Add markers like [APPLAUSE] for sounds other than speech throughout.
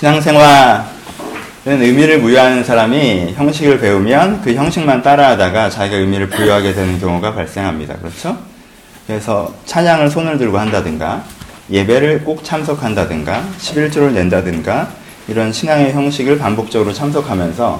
신앙생활은 의미를 부여하는 사람이 형식을 배우면 그 형식만 따라하다가 자기가 의미를 부여하게 되는 경우가 발생합니다. 그렇죠? 그래서 찬양을 손을 들고 한다든가 예배를 꼭 참석한다든가 11조를 낸다든가 이런 신앙의 형식을 반복적으로 참석하면서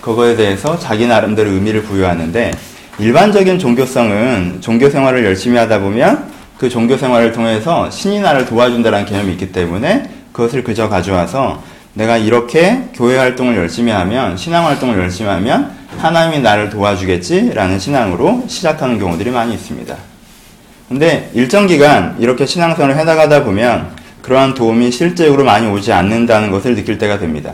그거에 대해서 자기 나름대로 의미를 부여하는데 일반적인 종교성은 종교 생활을 열심히 하다 보면 그 종교 생활을 통해서 신이 나를 도와준다는 개념이 있기 때문에 그것을 그저 가져와서 내가 이렇게 교회 활동을 열심히 하면 신앙 활동을 열심히 하면 하나님이 나를 도와주겠지라는 신앙으로 시작하는 경우들이 많이 있습니다. 근데 일정 기간 이렇게 신앙생활을 해나가다 보면 그러한 도움이 실제적으로 많이 오지 않는다는 것을 느낄 때가 됩니다.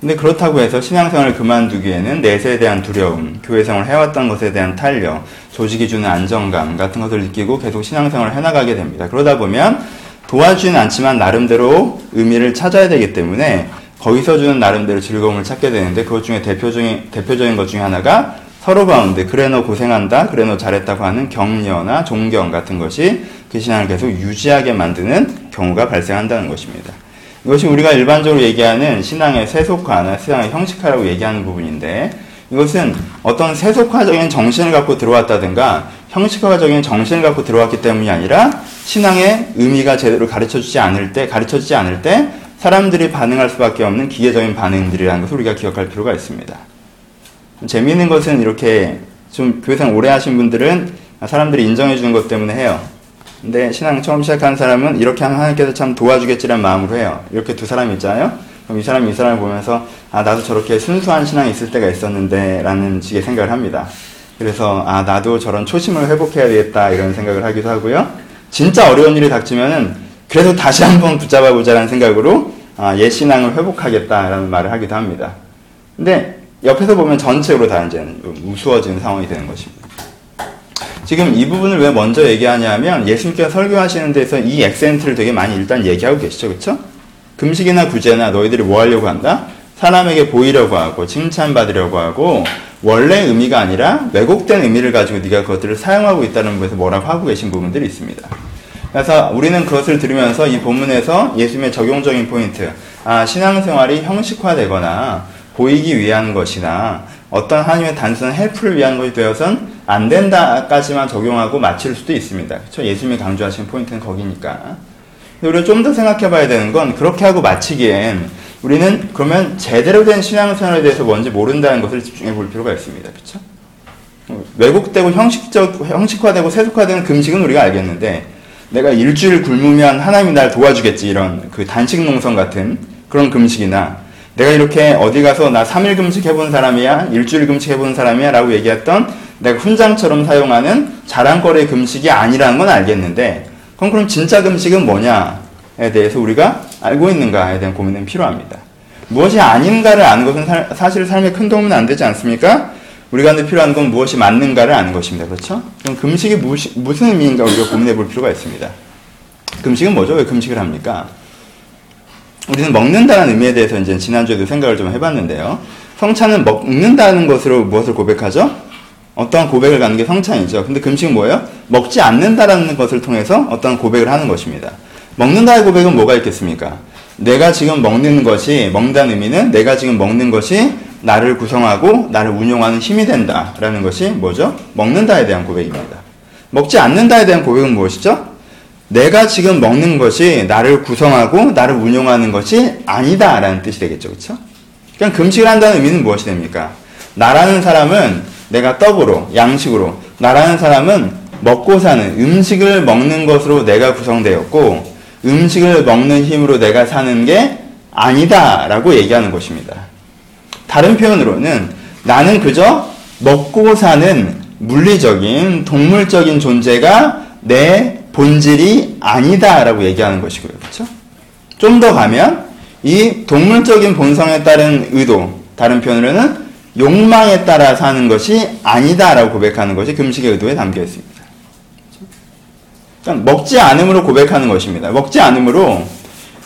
근데 그렇다고 해서 신앙생활을 그만두기에는 내세에 대한 두려움, 교회생활을 해왔던 것에 대한 탄력, 조직이 주는 안정감 같은 것을 느끼고 계속 신앙생활을 해나가게 됩니다. 그러다 보면 도와주진 않지만 나름대로 의미를 찾아야 되기 때문에 거기서 주는 나름대로 즐거움을 찾게 되는데 그것 중에 대표적인, 대표적인 것 중에 하나가 서로 가운데 그래 너 고생한다, 그래 너 잘했다고 하는 격려나 존경 같은 것이 그 신앙을 계속 유지하게 만드는 경우가 발생한다는 것입니다. 이것이 우리가 일반적으로 얘기하는 신앙의 세속화나 신앙의 형식화라고 얘기하는 부분인데 이것은 어떤 세속화적인 정신을 갖고 들어왔다든가 형식화적인 정신을 갖고 들어왔기 때문이 아니라 신앙의 의미가 제대로 가르쳐 주지 않을 때, 가르쳐 주지 않을 때 사람들이 반응할 수밖에 없는 기계적인 반응들이라는 것을 우리가 기억할 필요가 있습니다. 재미있는 것은 이렇게 좀 교회생 오래 하신 분들은 사람들이 인정해 주는 것 때문에 해요. 근데 신앙 처음 시작한 사람은 이렇게 하면 하나님께서 참 도와주겠지란 마음으로 해요. 이렇게 두 사람이 있잖아요. 그럼 이 사람이 이 사람을 보면서 아 나도 저렇게 순수한 신앙이 있을 때가 있었는데 라는 식의 생각을 합니다. 그래서 아 나도 저런 초심을 회복해야 되겠다 이런 생각을 하기도 하고요. 진짜 어려운 일이 닥치면은 그래도 다시 한번 붙잡아 보자라는 생각으로 아, 옛 신앙을 회복하겠다라는 말을 하기도 합니다. 근데 옆에서 보면 전체로 다 이제 우스워지는 상황이 되는 것입니다. 지금 이 부분을 왜 먼저 얘기하냐면 예수님께서 설교하시는 데서 이 액센트를 되게 많이 일단 얘기하고 계시죠. 그렇죠? 금식이나 구제나 너희들이 뭐 하려고 한다? 사람에게 보이려고 하고 칭찬받으려고 하고 원래 의미가 아니라 왜곡된 의미를 가지고 네가 그것들을 사용하고 있다는 부분에서 뭐라고 하고 계신 부분들이 있습니다. 그래서 우리는 그것을 들으면서 이 본문에서 예수님의 적용적인 포인트, 아, 신앙생활이 형식화되거나 보이기 위한 것이나 어떤 하나님의 단순한 헬프를 위한 것이 되어선 안 된다까지만 적용하고 마칠 수도 있습니다. 그렇죠? 예수님이 강조하신 포인트는 거기니까. 우리가 좀 더 생각해 봐야 되는 건 그렇게 하고 마치기엔 우리는 그러면 제대로 된 신앙생활에 대해서 뭔지 모른다는 것을 집중해 볼 필요가 있습니다. 그렇죠? 왜곡되고 형식적, 형식화되고 세속화되는 금식은 우리가 알겠는데 내가 일주일 굶으면 하나님이 날 도와주겠지 이런 그 단식 농성 같은 그런 금식이나 내가 이렇게 어디 가서 나 3일 금식 해본 사람이야, 일주일 금식 해본 사람이야 라고 얘기했던 내가 훈장처럼 사용하는 자랑거리 금식이 아니라는 건 알겠는데, 그럼 그럼 진짜 금식은 뭐냐에 대해서 우리가 알고 있는가에 대한 고민은 필요합니다. 무엇이 아닌가를 아는 것은 사, 사실 삶에 큰 도움은 안 되지 않습니까? 우리가 필요한 건 무엇이 맞는가를 아는 것입니다. 그렇죠? 그럼 금식이 무시, 무슨 의미인가 우리가 고민해 볼 필요가 있습니다. 금식은 뭐죠? 왜 금식을 합니까? 우리는 먹는다는 의미에 대해서 이제 지난주에도 생각을 좀 해봤는데요. 성찬은 먹는다는 것으로 무엇을 고백하죠? 어떠한 고백을 가는 게 성찬이죠. 근데 금식은 뭐예요? 먹지 않는다라는 것을 통해서 어떠한 고백을 하는 것입니다. 먹는다의 고백은 뭐가 있겠습니까? 내가 지금 먹는 것이, 먹는다는 의미는 내가 지금 먹는 것이 나를 구성하고 나를 운용하는 힘이 된다라는 것이 뭐죠? 먹는다에 대한 고백입니다. 먹지 않는다에 대한 고백은 무엇이죠? 내가 지금 먹는 것이 나를 구성하고 나를 운용하는 것이 아니다라는 뜻이 되겠죠. 그렇죠? 그냥 금식을 한다는 의미는 무엇이 됩니까? 나라는 사람은 내가 떡으로, 양식으로, 나라는 사람은 먹고 사는 음식을 먹는 것으로 내가 구성되었고 음식을 먹는 힘으로 내가 사는 게 아니다 라고 얘기하는 것입니다. 다른 표현으로는 나는 그저 먹고 사는 물리적인 동물적인 존재가 내 본질이 아니다 라고 얘기하는 것이고요. 그렇죠? 좀 더 가면 이 동물적인 본성에 따른 의도, 다른 표현으로는 욕망에 따라 사는 것이 아니다라고 고백하는 것이 금식의 의도에 담겨 있습니다. 그러니까 먹지 않음으로 고백하는 것입니다. 먹지 않음으로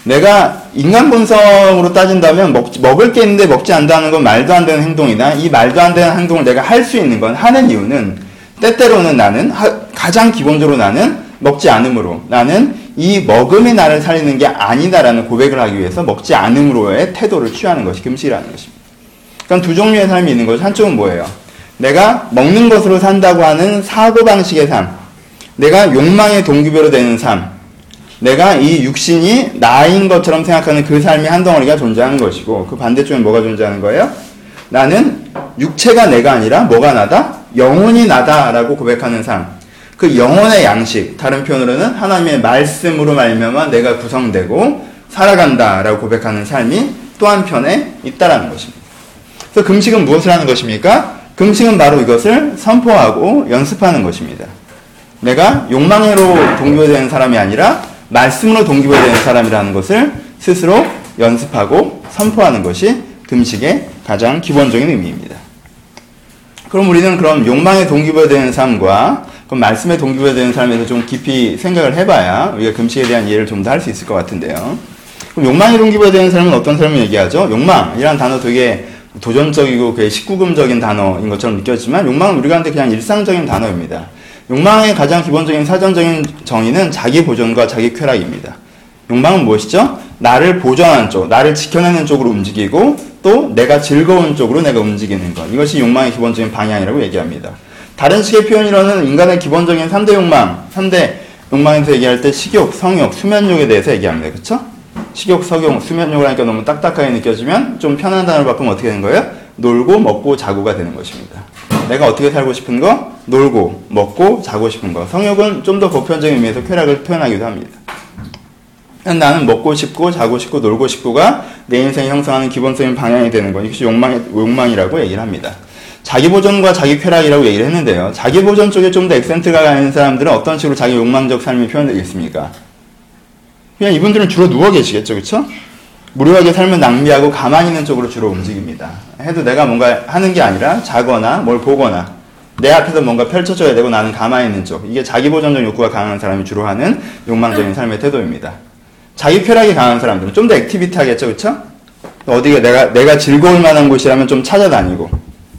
내가 인간 본성으로 따진다면 먹, 먹을 게 있는데 먹지 않는다는 건 말도 안 되는 행동이다. 이 말도 안 되는 행동을 내가 할 수 있는 건 하는 이유는 때때로는 나는 하, 가장 기본적으로 나는 먹지 않으므로 나는 이 먹음이 나를 살리는 게 아니다라는 고백을 하기 위해서 먹지 않음으로의 태도를 취하는 것이 금식이라는 것입니다. 그러니까 두 종류의 삶이 있는 거죠. 한쪽은 뭐예요? 내가 먹는 것으로 산다고 하는 사고방식의 삶. 내가 욕망의 동기부여로 되는 삶. 내가 이 육신이 나인 것처럼 생각하는 그 삶이 한 덩어리가 존재하는 것이고 그 반대쪽에 뭐가 존재하는 거예요? 나는 육체가 내가 아니라 뭐가 나다? 영혼이 나다라고 고백하는 삶. 그 영혼의 양식, 다른 표현으로는 하나님의 말씀으로 말미암아 내가 구성되고 살아간다라고 고백하는 삶이 또 한편에 있다라는 것입니다. 그래서 금식은 무엇을 하는 것입니까? 금식은 바로 이것을 선포하고 연습하는 것입니다. 내가 욕망으로 동기부여되는 사람이 아니라 말씀으로 동기부여되는 사람이라는 것을 스스로 연습하고 선포하는 것이 금식의 가장 기본적인 의미입니다. 그럼 우리는 그럼 욕망에 동기부여되는 삶과 그럼 말씀에 동기부여되는 삶에서 좀 깊이 생각을 해봐야 우리가 금식에 대한 이해를 좀 더 할 수 있을 것 같은데요. 그럼 욕망에 동기부여되는 삶은 어떤 삶을 얘기하죠? 욕망이라는 단어 되게 도전적이고 그 19금적인 단어인 것처럼 느껴지만 욕망은 우리가 한테 그냥 일상적인 단어입니다. 욕망의 가장 기본적인 사전적인 정의는 자기 보존과 자기 쾌락입니다. 욕망은 무엇이죠? 나를 보존하는 쪽, 나를 지켜내는 쪽으로 움직이고 또 내가 즐거운 쪽으로 내가 움직이는 것. 이것이 욕망의 기본적인 방향이라고 얘기합니다. 다른 식의 표현이로는 인간의 기본적인 3대 욕망, 3대 욕망에서 얘기할 때 식욕, 성욕, 수면욕에 대해서 얘기합니다. 그렇죠? 식욕, 석용, 수면욕을 하니까 너무 딱딱하게 느껴지면 좀 편한 단어를 바꾸면 어떻게 되는 거예요? 놀고, 먹고, 자고가 되는 것입니다. 내가 어떻게 살고 싶은 거? 놀고, 먹고, 자고 싶은 거. 성욕은 좀 더 보편적인 의미에서 쾌락을 표현하기도 합니다. 나는 먹고 싶고, 자고 싶고, 놀고 싶고가 내 인생이 형성하는 기본적인 방향이 되는 거. 이것이 욕망, 욕망이라고 얘기를 합니다. 자기 보존과 자기 쾌락이라고 얘기를 했는데요. 자기 보존 쪽에 좀 더 액센트가 가는 사람들은 어떤 식으로 자기 욕망적 삶이 표현되겠습니까? 그냥 이분들은 주로 누워 계시겠죠, 그렇죠? 무료하게 삶을 낭비하고 가만히 있는 쪽으로 주로 움직입니다. 해도 내가 뭔가 하는 게 아니라 자거나 뭘 보거나 내 앞에서 뭔가 펼쳐져야 되고 나는 가만히 있는 쪽. 이게 자기 보존적 욕구가 강한 사람이 주로 하는 욕망적인 삶의 태도입니다. 자기 쾌락이 강한 사람들은 좀 더 액티비티하겠죠, 그렇죠? 어디가 내가 내가 즐거울 만한 곳이라면 좀 찾아다니고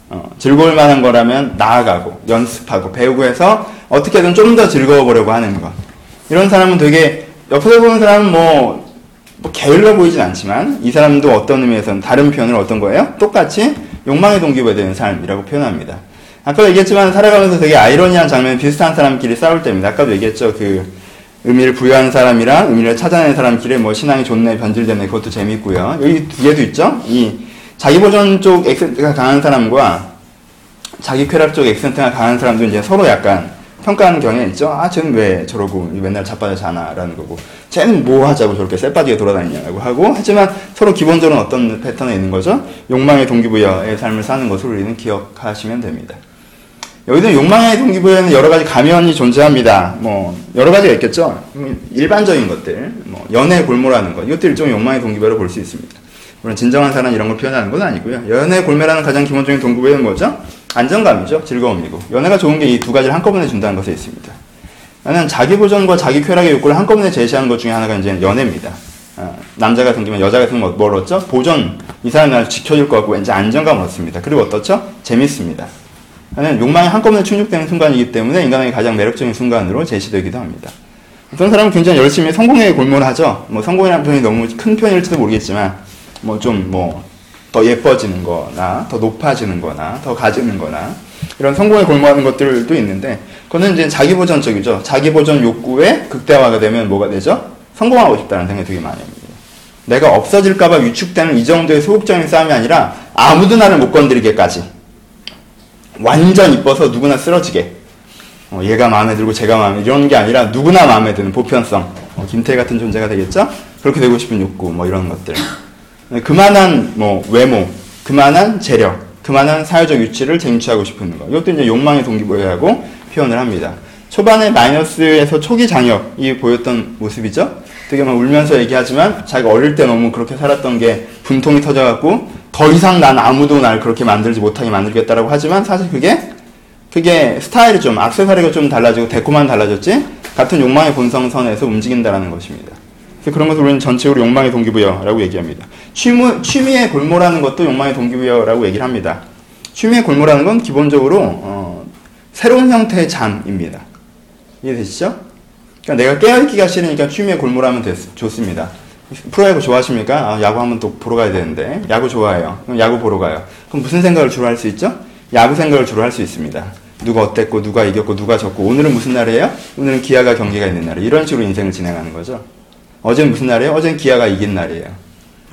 어, 즐거울 만한 거라면 나아가고 연습하고 배우고 해서 어떻게든 좀 더 즐거워 보려고 하는 것. 이런 사람은 되게 옆에서 보는 사람은 뭐, 뭐 게을러 보이진 않지만 이 사람도 어떤 의미에서는 다른 표현을 어떤 거예요? 똑같이 욕망의 동기부여되는 삶이라고 표현합니다. 아까도 얘기했지만 살아가면서 되게 아이러니한 장면 비슷한 사람끼리 싸울 때입니다. 아까도 얘기했죠. 그 의미를 부여한 사람이랑 의미를 찾아내는 사람끼리 뭐 신앙이 좋네 변질되네 그것도 재밌고요. 여기 두 개도 있죠. 이 자기 보존 쪽 액센트가 강한 사람과 자기 쾌락 쪽 액센트가 강한 사람도 이제 서로 약간 평가하는 경향이 있죠. 아, 쟤는 왜 저러고 맨날 자빠져 자나라는 거고, 쟤는 뭐 하자고 저렇게 쎄빠지게 돌아다니냐고 하고, 하지만 서로 기본적으로 어떤 패턴에 있는 거죠? 욕망의 동기부여의 삶을 사는 것을 우리는 기억하시면 됩니다. 여기도 욕망의 동기부여에는 여러 가지 가면이 존재합니다. 뭐, 여러 가지가 있겠죠? 일반적인 것들, 뭐, 연애 골모라는 것, 이것도 일종의 욕망의 동기부여로 볼 수 있습니다. 물론 진정한 사랑 이런 걸 표현하는 건 아니고요. 연애 골매라는 가장 기본적인 동기부여는 뭐죠? 안정감이죠. 즐거움이고. 연애가 좋은 게 이 두 가지를 한꺼번에 준다는 것에 있습니다. 나는 자기 보존과 자기 쾌락의 욕구를 한꺼번에 제시하는 것 중에 하나가 이제 연애입니다. 어, 남자가 생기면 여자가 생기면 뭘 얻죠? 보존. 이 사람이 나를 지켜줄 것 같고 왠지 안정감을 얻습니다. 그리고 어떻죠? 재밌습니다. 나는 욕망이 한꺼번에 충족되는 순간이기 때문에 인간에게 가장 매력적인 순간으로 제시되기도 합니다. 어떤 사람은 굉장히 열심히 성공에 골몰 하죠. 뭐 성공이라는 표현이 너무 큰 표현일지도 모르겠지만 뭐 좀 뭐 더 예뻐지는 거나 더 높아지는 거나 더 가지는 거나 이런 성공에 골모하는 것들도 있는데 그거는 이제 자기 보전적이죠. 자기 보전 욕구의 극대화가 되면 뭐가 되죠? 성공하고 싶다는 생각이 되게 많이 합니다. 내가 없어질까봐 위축되는 이 정도의 소극적인 싸움이 아니라 아무도 나를 못 건드리게까지 완전 이뻐서 누구나 쓰러지게 어, 얘가 마음에 들고 제가 마음에 이런 게 아니라 누구나 마음에 드는 보편성 어, 김태 같은 존재가 되겠죠? 그렇게 되고 싶은 욕구 뭐 이런 것들 그만한 뭐 외모, 그만한 재력, 그만한 사회적 위치를 쟁취하고 싶은 것. 이것도 이제 욕망의 동기부여라고 표현을 합니다. 초반에 마이너스에서 초기 장혁이 보였던 모습이죠. 되게 막 울면서 얘기하지만 자기가 어릴 때 너무 그렇게 살았던 게 분통이 터져갖고 더 이상 난 아무도 날 그렇게 만들지 못하게 만들겠다라고 하지만 사실 그게 그게 스타일이 좀 악세사리가 좀 달라지고 데코만 달라졌지 같은 욕망의 본성선에서 움직인다라는 것입니다. 그런 것을 우리는 전체적으로 욕망의 동기부여라고 얘기합니다. 취미, 취미의 골모라는 것도 욕망의 동기부여라고 얘기를 합니다. 취미의 골모라는 건 기본적으로 어, 새로운 형태의 잠입니다. 이해되시죠? 그러니까 내가 깨어있기가 싫으니까 취미에 골몰하면 됐, 좋습니다. 프로야구 좋아하십니까? 아, 야구 한번 또 보러 가야 되는데. 야구 좋아해요. 그럼 야구 보러 가요. 그럼 무슨 생각을 주로 할 수 있죠? 야구 생각을 주로 할 수 있습니다. 누가 어땠고, 누가 이겼고, 누가 졌고, 오늘은 무슨 날이에요? 오늘은 기아가 경기가 있는 날이에요. 이런 식으로 인생을 진행하는 거죠. 어제는 무슨 날이에요? 어제는 기아가 이긴 날이에요.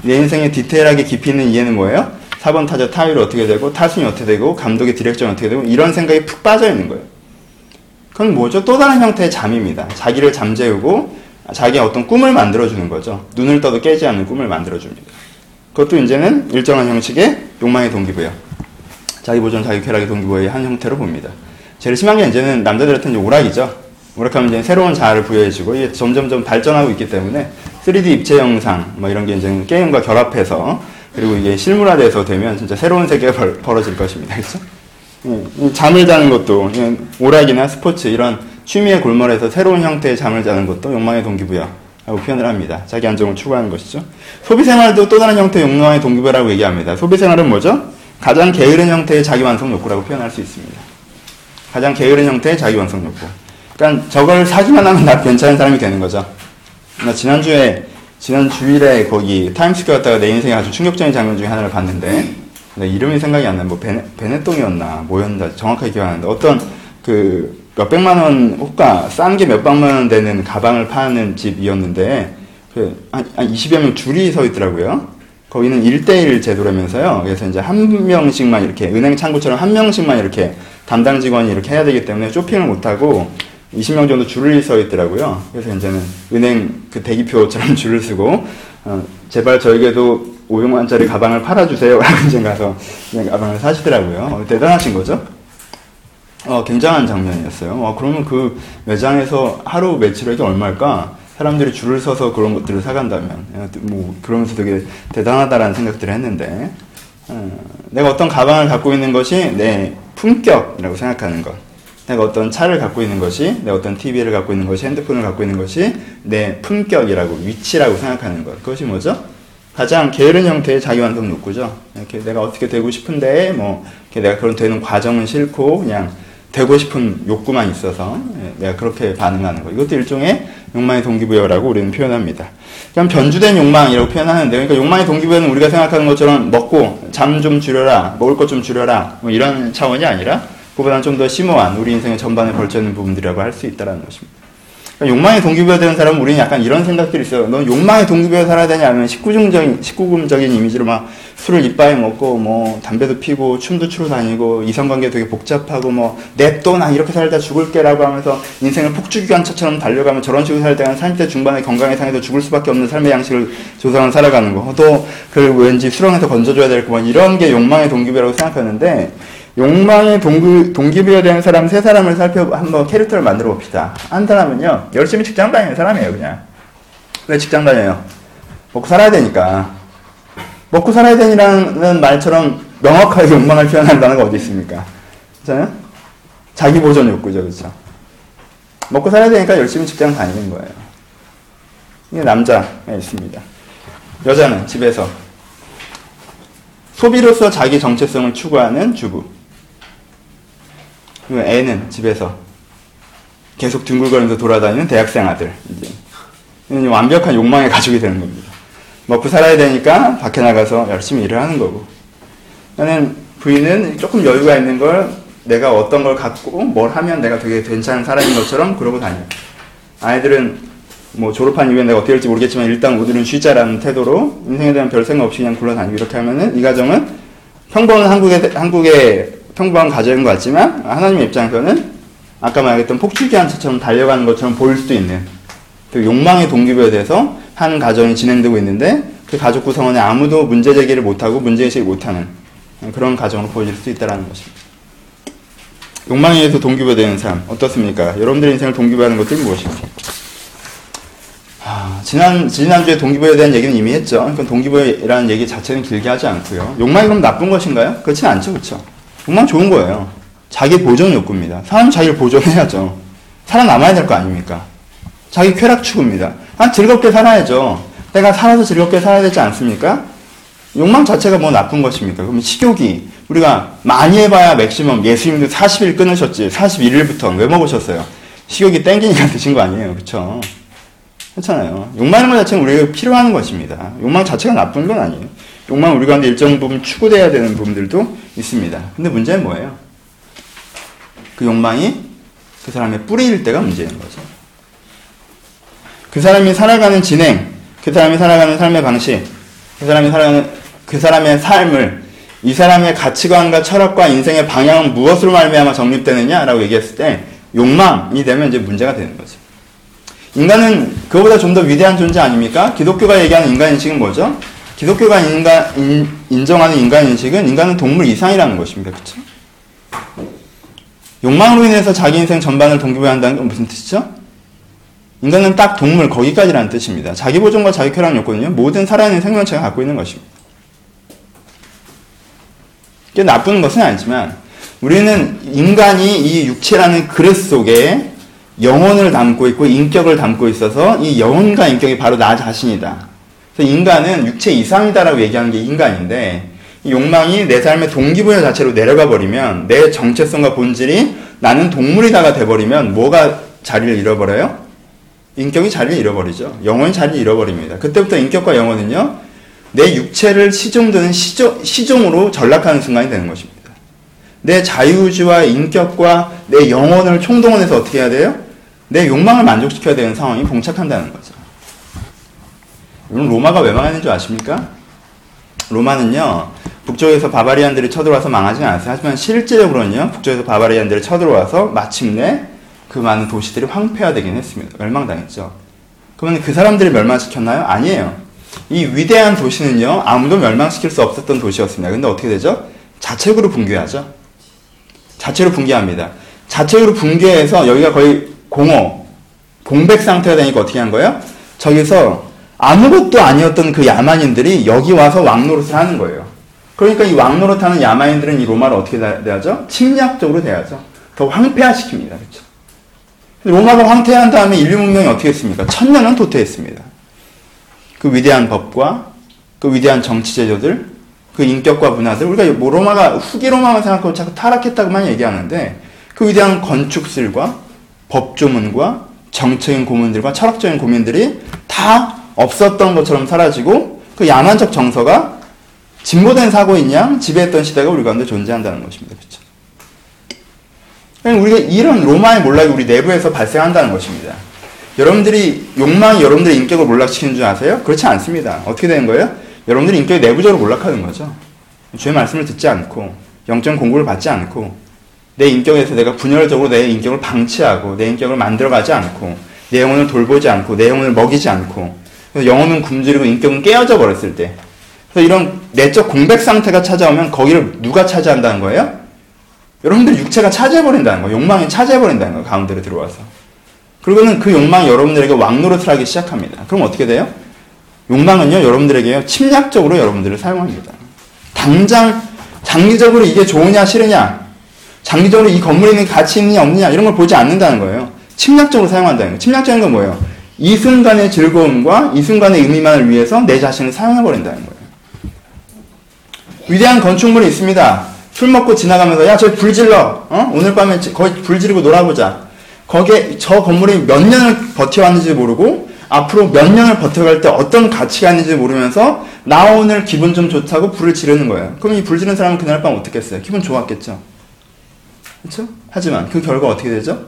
내 인생의 디테일하게 깊이 있는 이해는 뭐예요? 4번 타자 타율이 어떻게 되고, 타순이 어떻게 되고, 감독의 direction이 어떻게 되고, 이런 생각이 푹 빠져 있는 거예요. 그건 뭐죠? 또 다른 형태의 잠입니다. 자기를 잠재우고, 자기의 어떤 꿈을 만들어주는 거죠. 눈을 떠도 깨지 않는 꿈을 만들어줍니다. 그것도 이제는 일정한 형식의 욕망의 동기부여. 자기 보존, 자기 쾌락의 동기부여의 한 형태로 봅니다. 제일 심한 게 이제는 남자들한테 이제 오락이죠. 오락하면 이제 새로운 자아를 부여해주고 이게 점점점 발전하고 있기 때문에 3D 입체 영상 뭐 이런 게 이제 게임과 결합해서 그리고 이게 실물화돼서 되면 진짜 새로운 세계가 벌, 벌어질 것입니다. 그렇죠? 예, 잠을 자는 것도 예, 오락이나 스포츠 이런 취미의 골몰에서 새로운 형태의 잠을 자는 것도 욕망의 동기부여라고 표현을 합니다. 자기 안정을 추구하는 것이죠. 소비 생활도 또 다른 형태의 욕망의 동기부여라고 얘기합니다. 소비 생활은 뭐죠? 가장 게으른 형태의 자기 완성 욕구라고 표현할 수 있습니다. 가장 게으른 형태의 자기 완성 욕구. 그러니까 저걸 사기만 하면 나 괜찮은 사람이 되는 거죠. 나 지난주에 지난 주일에 거기 타임스퀘어 갔다가 내 인생에 아주 충격적인 장면 중에 하나를 봤는데 이름이 생각이 안 나. 뭐 베네, 베네똥이었나 뭐였나 정확하게 기억 안 나는데 어떤 그 몇백만 원 호가 싼 게 몇백만 원 되는 가방을 파는 집이었는데 그 한, 한 20여 명 줄이 서 있더라고요. 거기는 1대1 제도라면서요. 그래서 이제 한 명씩만 이렇게 은행 창구처럼 한 명씩만 이렇게 담당 직원이 이렇게 해야 되기 때문에 쇼핑을 못 하고 20명 정도 줄을 서 있더라고요. 그래서 이제는 은행 그 대기표처럼 [LAUGHS] 줄을 쓰고 어, 제발 저에게도 500만 원짜리 가방을 팔아주세요. 라고 이제 가서 그냥 가방을 사시더라고요. 어, 대단하신 거죠? 어, 굉장한 장면이었어요. 어, 그러면 그 매장에서 하루 매출액이 얼마일까? 사람들이 줄을 서서 그런 것들을 사간다면, 어, 뭐, 그러면서 되게 대단하다라는 생각들을 했는데, 어, 내가 어떤 가방을 갖고 있는 것이 내 품격이라고 생각하는 것. 내가 어떤 차를 갖고 있는 것이, 내가 어떤 TV를 갖고 있는 것이, 핸드폰을 갖고 있는 것이 내 품격이라고, 위치라고 생각하는 것. 그것이 뭐죠? 가장 게으른 형태의 자기 완성 욕구죠. 이렇게 내가 어떻게 되고 싶은데, 뭐, 내가 그런 되는 과정은 싫고, 그냥 되고 싶은 욕구만 있어서 예, 내가 그렇게 반응하는 거. 이것도 일종의 욕망의 동기부여라고 우리는 표현합니다. 그럼 변주된 욕망이라고 표현하는데, 그러니까 욕망의 동기부여는 우리가 생각하는 것처럼 먹고 잠 좀 줄여라, 먹을 것 좀 줄여라, 뭐 이런 차원이 아니라 그보다는 좀 더 심오한 우리 인생의 전반에 걸쳐 있는 부분들이라고 할 수 있다는 것입니다. 그러니까 욕망의 동기부여 되는 사람은 우리는 약간 이런 생각들이 있어요. 넌 욕망의 동기부여 살아야 되냐 하면 19금적인, 19금적인 이미지로 막 술을 이빠이 먹고 뭐 담배도 피고 춤도 추러 다니고 이성관계 되게 복잡하고 뭐 냅둬 나 이렇게 살다 죽을게라고 하면서 인생을 폭주기관차처럼 달려가면 저런 식으로 살다가 30대 중반에 건강에 상해서 죽을 수밖에 없는 삶의 양식을 조성을 살아가는 거. 또 그 왠지 수렁에서 건져줘야 될거뭐 이런 게 욕망의 동기부여라고 생각하는데 욕망의 동기, 동기부여 되는 사람 세 사람을 살펴, 한번 캐릭터를 만들어 봅시다. 한 사람은요, 열심히 직장 다니는 사람이에요, 그냥. 왜 직장 다녀요? 먹고 살아야 되니까. 먹고 살아야 되니라는 말처럼 명확하게 욕망을 표현하는 단어가 어디 있습니까? 그렇잖아요? 자기 보존 욕구죠, 그렇죠? 먹고 살아야 되니까 열심히 직장 다니는 거예요. 이게 남자가 있습니다. 여자는 집에서 소비로서 자기 정체성을 추구하는 주부. 그리고 애는 집에서 계속 둥글거리면서 돌아다니는 대학생 아들. 이제 완벽한 욕망의 가족이 되는 겁니다. 먹고 살아야 되니까 밖에 나가서 열심히 일을 하는 거고. 나는 부인은 조금 여유가 있는 걸 내가 어떤 걸 갖고 뭘 하면 내가 되게 괜찮은 사람인 것처럼 그러고 다녀요. 아이들은 뭐 졸업한 이후에 내가 어떻게 될지 모르겠지만 일단 오늘은 쉬자라는 태도로 인생에 대한 별 생각 없이 그냥 굴러다니고 이렇게 하면은 이 가정은 평범한 한국의, 한국의 평범한 가정인 것 같지만 하나님의 입장에서는 아까 말했던 폭출기한처럼 달려가는 것처럼 보일 수도 있는 그 욕망의 동기부여에 대해서 한 가정이 진행되고 있는데 그 가족 구성원에 아무도 문제 제기를 못하고 문제 의식을 못하는 그런 가정으로 보여질 수 있다는 것입니다. 욕망에 의해서 동기부여되는 삶 어떻습니까? 여러분들의 인생을 동기부여하는 것들이 무엇입니까? 아, 지난, 지난주에 동기부여에 대한 얘기는 이미 했죠. 그러니까 동기부여라는 얘기 자체는 길게 하지 않고요. 욕망이 그럼 나쁜 것인가요? 그렇진 않죠. 그렇죠? 욕망 좋은 거예요. 자기 보존 욕구입니다. 사람 자기를 보존해야죠. 살아남아야 될 거 아닙니까? 자기 쾌락 추구입니다. 아, 즐겁게 살아야죠. 내가 살아서 즐겁게 살아야 되지 않습니까? 욕망 자체가 뭐 나쁜 것입니까? 그러면 식욕이 우리가 많이 해봐야 맥시멈 예수님도 40일 끊으셨지 41일부터 왜 먹으셨어요? 식욕이 땡기니까 [LAUGHS] 드신 거 아니에요. 그쵸? 그렇잖아요. 욕망하는 것 자체는 우리가 필요한 것입니다. 욕망 자체가 나쁜 건 아니에요. 욕망 우리 가운데 일정 부분 추구돼야 되는 부분들도 있습니다. 근데 문제는 뭐예요? 그 욕망이 그 사람의 뿌리일 때가 문제인 거죠. 그 사람이 살아가는 진행, 그 사람이 살아가는 삶의 방식, 그 사람이 살아가는 그 사람의 삶을 이 사람의 가치관과 철학과 인생의 방향은 무엇으로 말미암아 정립되느냐라고 얘기했을 때 욕망이 되면 이제 문제가 되는 거죠. 인간은 그보다 좀 더 위대한 존재 아닙니까? 기독교가 얘기하는 인간 인식은 뭐죠? 기독교가 인간, 인, 인정하는 인간 인식은 인간은 동물 이상이라는 것입니다. 그렇죠? 욕망으로 인해서 자기 인생 전반을 동기부여한다는 건 무슨 뜻이죠? 인간은 딱 동물 거기까지라는 뜻입니다. 자기 보존과 자기 쾌락 요건은요 모든 살아있는 생명체가 갖고 있는 것입니다. 이게 나쁜 것은 아니지만 우리는 인간이 이 육체라는 그릇 속에 영혼을 담고 있고 인격을 담고 있어서 이 영혼과 인격이 바로 나 자신이다. 그래서 인간은 육체 이상이다라고 얘기하는 게 인간인데 이 욕망이 내 삶의 동기부여 자체로 내려가 버리면 내 정체성과 본질이 나는 동물이다가 돼버리면 뭐가 자리를 잃어버려요? 인격이 자리를 잃어버리죠. 영혼이 자리를 잃어버립니다. 그때부터 인격과 영혼은요, 내 육체를 시종드는 시종, 시종으로 전락하는 순간이 되는 것입니다. 내 자유의지와 인격과 내 영혼을 총동원해서 어떻게 해야 돼요? 내 욕망을 만족시켜야 되는 상황이 봉착한다는 거죠. 여러분 로마가 왜 망했는 줄 아십니까? 로마는요 북쪽에서 바바리안들이 쳐들어와서 망하지 않았어요. 하지만 실제적으로는요 북쪽에서 바바리안들이 쳐들어와서 마침내 그 많은 도시들이 황폐화되긴 했습니다. 멸망당했죠. 그러면 그 사람들이 멸망시켰나요? 아니에요. 이 위대한 도시는요 아무도 멸망시킬 수 없었던 도시였습니다. 근데 어떻게 되죠? 자책으로 붕괴하죠. 자체로 붕괴합니다. 자체로 붕괴해서 여기가 거의 공허, 공백 상태가 되니까 어떻게 한 거예요? 저기서 아무것도 아니었던 그 야만인들이 여기 와서 왕노릇을 하는 거예요. 그러니까 이 왕노릇하는 야만인들은 이 로마를 어떻게 대하죠? 침략적으로 대하죠. 더 황폐화시킵니다. 그렇죠? 로마가 황폐한 다음에 인류 문명이 어떻게 했습니까? 천년은 도태했습니다. 그 위대한 법과 그 위대한 정치 제도들, 그 인격과 문화들 우리가 뭐 로마가 후기 로마만 생각하고 자꾸 타락했다고만 얘기하는데 그 위대한 건축술과 법조문과 정적인 고민들과 철학적인 고민들이 다 없었던 것처럼 사라지고 그 야만적 정서가 진보된 사고인 양 지배했던 시대가 우리 가운데 존재한다는 것입니다. 그렇죠? 우리가 이런 로마의 몰락이 우리 내부에서 발생한다는 것입니다. 여러분들이 욕망이 여러분들의 인격을 몰락시키는 줄 아세요? 그렇지 않습니다. 어떻게 되는 거예요? 여러분들이 인격이 내부적으로 몰락하는 거죠. 주의 말씀을 듣지 않고 영적 공부를 받지 않고 내 인격에서 내가 분열적으로 내 인격을 방치하고 내 인격을 만들어가지 않고 내 영혼을 돌보지 않고 내 영혼을 먹이지 않고 그래서 영혼은 굶주리고 인격은 깨어져 버렸을 때 그래서 이런 내적 공백 상태가 찾아오면 거기를 누가 차지한다는 거예요? 여러분들 육체가 차지해버린다는 거예요. 욕망이 차지해버린다는 거예요. 가운데로 들어와서. 그리고는 그 욕망이 여러분들에게 왕노릇을 하기 시작합니다. 그럼 어떻게 돼요? 욕망은요, 여러분들에게 침략적으로 여러분들을 사용합니다. 당장, 장기적으로 이게 좋으냐, 싫으냐, 장기적으로 이 건물에 있는 가치 있느냐, 없느냐, 이런 걸 보지 않는다는 거예요. 침략적으로 사용한다는 거예요. 침략적인 건 뭐예요? 이 순간의 즐거움과 이 순간의 의미만을 위해서 내 자신을 사용해버린다는 거예요. 위대한 건축물이 있습니다. 술 먹고 지나가면서, 야, 저기 불 질러. 어? 오늘 밤에 거기 불 지르고 놀아보자. 거기에 저 건물이 몇 년을 버텨왔는지 모르고, 앞으로 몇 년을 버텨갈 때 어떤 가치가 있는지 모르면서 나 오늘 기분 좀 좋다고 불을 지르는 거예요. 그럼 이 불 지르는 사람은 그날 밤 어떻게 했어요? 기분 좋았겠죠? 그렇죠? 하지만 그 결과 어떻게 되죠?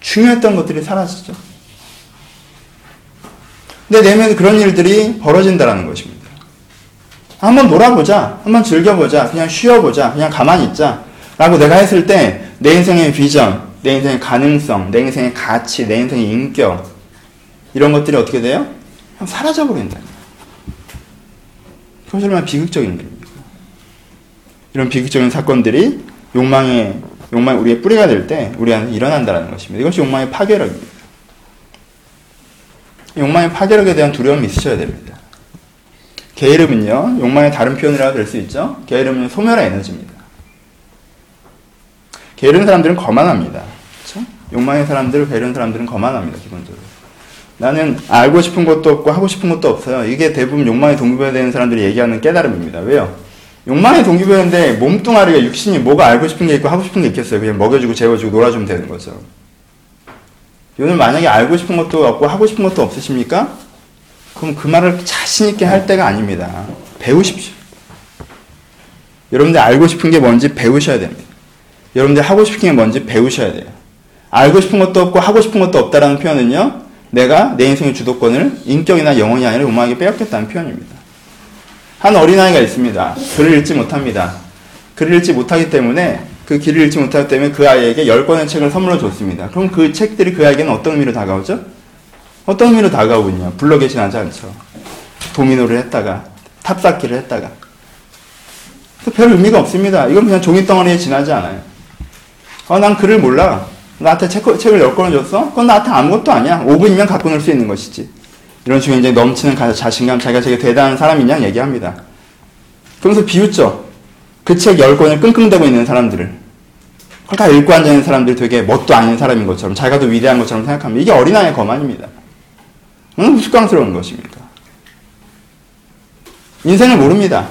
중요했던 것들이 사라지죠. 내 내면에 그런 일들이 벌어진다는 것입니다. 한번 놀아보자. 한번 즐겨보자. 그냥 쉬어보자. 그냥 가만히 있자. 라고 내가 했을 때 내 인생의 비전, 내 인생의 가능성, 내 인생의 가치, 내 인생의 인격, 이런 것들이 어떻게 돼요? 사라져버린다. 그것이 얼마나 비극적인 일입니까? 이런 비극적인 사건들이 욕망의, 욕망 우리의 뿌리가 될 때 우리 안에 일어난다는 것입니다. 이것이 욕망의 파괴력입니다. 욕망의 파괴력에 대한 두려움이 있으셔야 됩니다. 게으름은요, 욕망의 다른 표현이라고 될 수 있죠. 게으름은 소멸의 에너지입니다. 게으른 사람들은 거만합니다. 그렇죠? 욕망의 사람들, 게으른 사람들은 거만합니다. 기본적으로. 나는 알고 싶은 것도 없고 하고 싶은 것도 없어요. 이게 대부분 욕망의 동기부여 되는 사람들이 얘기하는 깨달음입니다. 왜요? 욕망의 동기부여인데 몸뚱아리가 육신이 뭐가 알고 싶은 게 있고 하고 싶은 게 있겠어요. 그냥 먹여주고 재워주고 놀아주면 되는 거죠. 여러분 만약에 알고 싶은 것도 없고 하고 싶은 것도 없으십니까? 그럼 그 말을 자신있게 할 때가 아닙니다. 배우십시오. 여러분들 알고 싶은 게 뭔지 배우셔야 됩니다. 여러분들 하고 싶은 게 뭔지 배우셔야 돼요. 알고 싶은 것도 없고 하고 싶은 것도 없다라는 표현은요, 내가 내 인생의 주도권을 인격이나 영혼이 아니라 욕망에게 빼앗겼다는 표현입니다. 한 어린아이가 있습니다. 글을 읽지 못합니다. 글을 읽지 못하기 때문에 그 길을 읽지 못하기 때문에 그 아이에게 10권의 책을 선물로 줬습니다. 그럼 그 책들이 그 아이에게는 어떤 의미로 다가오죠? 어떤 의미로 다가오군요. 불러 계시하지 않죠. 도미노를 했다가, 탑쌓기를 했다가. 별 의미가 없습니다. 이건 그냥 종이 덩어리에 지나지 않아요. 어, 난 글을 몰라. 나한테 책, 책을 10권을 줬어? 그건 나한테 아무것도 아니야. 5분이면 갖고 놀 수 있는 것이지. 이런 식으로 이제 넘치는 자신감, 자기가 되게 대단한 사람이냐 얘기합니다. 그러면서 비웃죠. 그책 10권을 끙끙대고 있는 사람들을. 다 읽고 앉아있는 사람들이 되게 뭣도 아닌 사람인 것처럼, 자기가 더 위대한 것처럼 생각합니다. 이게 어린아이의 거만입니다. 응? 우스꽝스러운 것입니까? 인생을 모릅니다.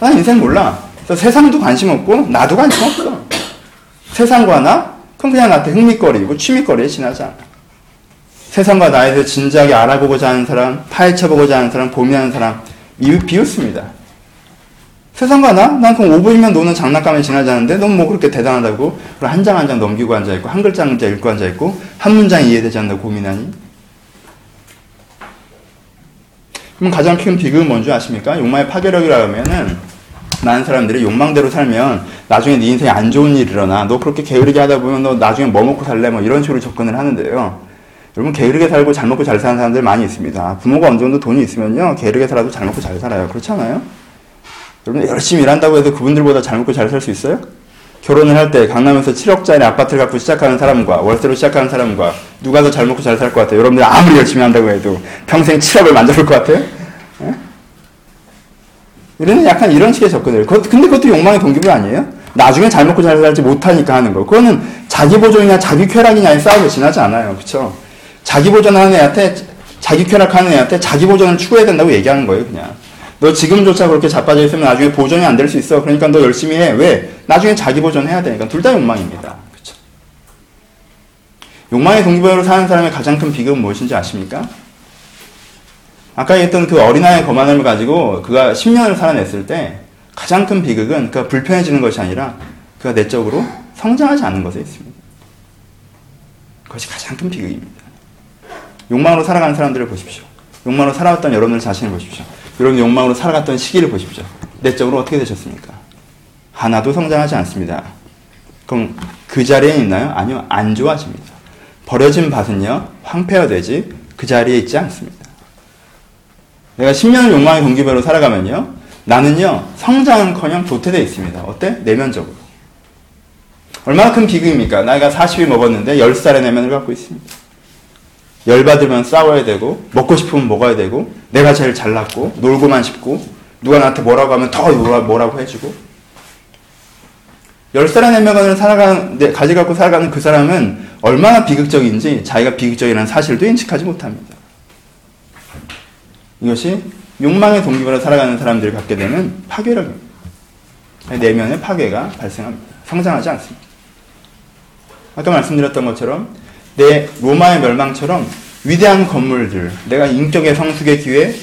난 인생 몰라. 세상도 관심 없고, 나도 관심 없어. 세상과 나? 그건 그냥 나한테 흥미거리고 취미거리에 지나지 않아. 세상과 나에 대해서 진지하게 알아보고자 하는 사람, 파헤쳐보고자 하는 사람, 고민하는 사람, 비웃습니다. 세상과 나? 난 그럼 5분이면 노는 장난감에 지나지 않는데 넌 뭐 그렇게 대단하다고 한 장 한 장 넘기고 앉아있고 한 글자 한 글자 읽고 앉아있고 한 문장 이해되지 않는다고 고민하니? 그럼 가장 큰 비극은 뭔지 아십니까? 욕망의 파괴력이라 하면은 많은 사람들이 욕망대로 살면 나중에 네 인생에 안 좋은 일이 일어나. 너 그렇게 게으르게 하다 보면 너 나중에 뭐 먹고 살래? 뭐 이런 식으로 접근을 하는데요. 여러분 게으르게 살고 잘 먹고 잘 사는 사람들 많이 있습니다. 부모가 어느 정도 돈이 있으면요. 게으르게 살아도 잘 먹고 잘 살아요. 그렇지 않아요? 여러분 열심히 일한다고 해서 그분들보다 잘 먹고 잘 살 수 있어요? 결혼을 할 때 강남에서 7억짜리 아파트를 갖고 시작하는 사람과 월세로 시작하는 사람과 누가 더 잘 먹고 잘 살 것 같아요? 여러분들 아무리 열심히 한다고 해도 평생 7억을 만져볼 것 같아요? 예? 이런 약간 이런 식의 접근을. 근데 그것도 욕망의 동기부 아니에요? 나중에 잘 먹고 잘 살지 못하니까 하는 거. 그거는 자기 보존이냐 자기 쾌락이냐의 싸움에 지나지 않아요. 그쵸? 자기 보존하는 애한테, 자기 쾌락하는 애한테 자기 보존을 추구해야 된다고 얘기하는 거예요, 그냥. 너 지금조차 그렇게 자빠져 있으면 나중에 보존이 안 될 수 있어. 그러니까 너 열심히 해. 왜? 나중에 자기 보존해야 되니까. 둘 다 욕망입니다. 그쵸? 욕망의 동기부여로 사는 사람의 가장 큰 비극은 무엇인지 아십니까? 아까 얘기했던 그 어린아이의 거만함을 가지고 그가 10년을 살아냈을 때 가장 큰 비극은 그가 불편해지는 것이 아니라 그가 내적으로 성장하지 않는 것에 있습니다. 그것이 가장 큰 비극입니다. 욕망으로 살아가는 사람들을 보십시오. 욕망으로 살아왔던 여러분들 자신을 보십시오. 여러분 욕망으로 살아갔던 시기를 보십시오. 내적으로 어떻게 되셨습니까? 하나도 성장하지 않습니다. 그럼 그 자리에 있나요? 아니요. 안 좋아집니다. 버려진 밭은요. 황폐화되지 그 자리에 있지 않습니다. 내가 10년을 욕망의 동기별로 살아가면요. 나는요. 성장은커녕 도태되어 있습니다. 어때? 내면적으로. 얼마나 큰 비극입니까? 나이가 40이 먹었는데 10살의 내면을 갖고 있습니다. 열받으면 싸워야 되고 먹고 싶으면 먹어야 되고 내가 제일 잘났고 놀고만 싶고 누가 나한테 뭐라고 하면 더 뭐라고 해주고 열살의 내면을 살아가는 가져갖고 살아가는 그 사람은 얼마나 비극적인지 자기가 비극적이라는 사실도 인식하지 못합니다. 이것이 욕망의 동기부로 살아가는 사람들이 갖게 되는 파괴력입니다. 내면의 파괴가 발생합니다. 성장하지 않습니다. 아까 말씀드렸던 것처럼 내 로마의 멸망처럼 위대한 건물들, 내가 인격의 성숙의 기회,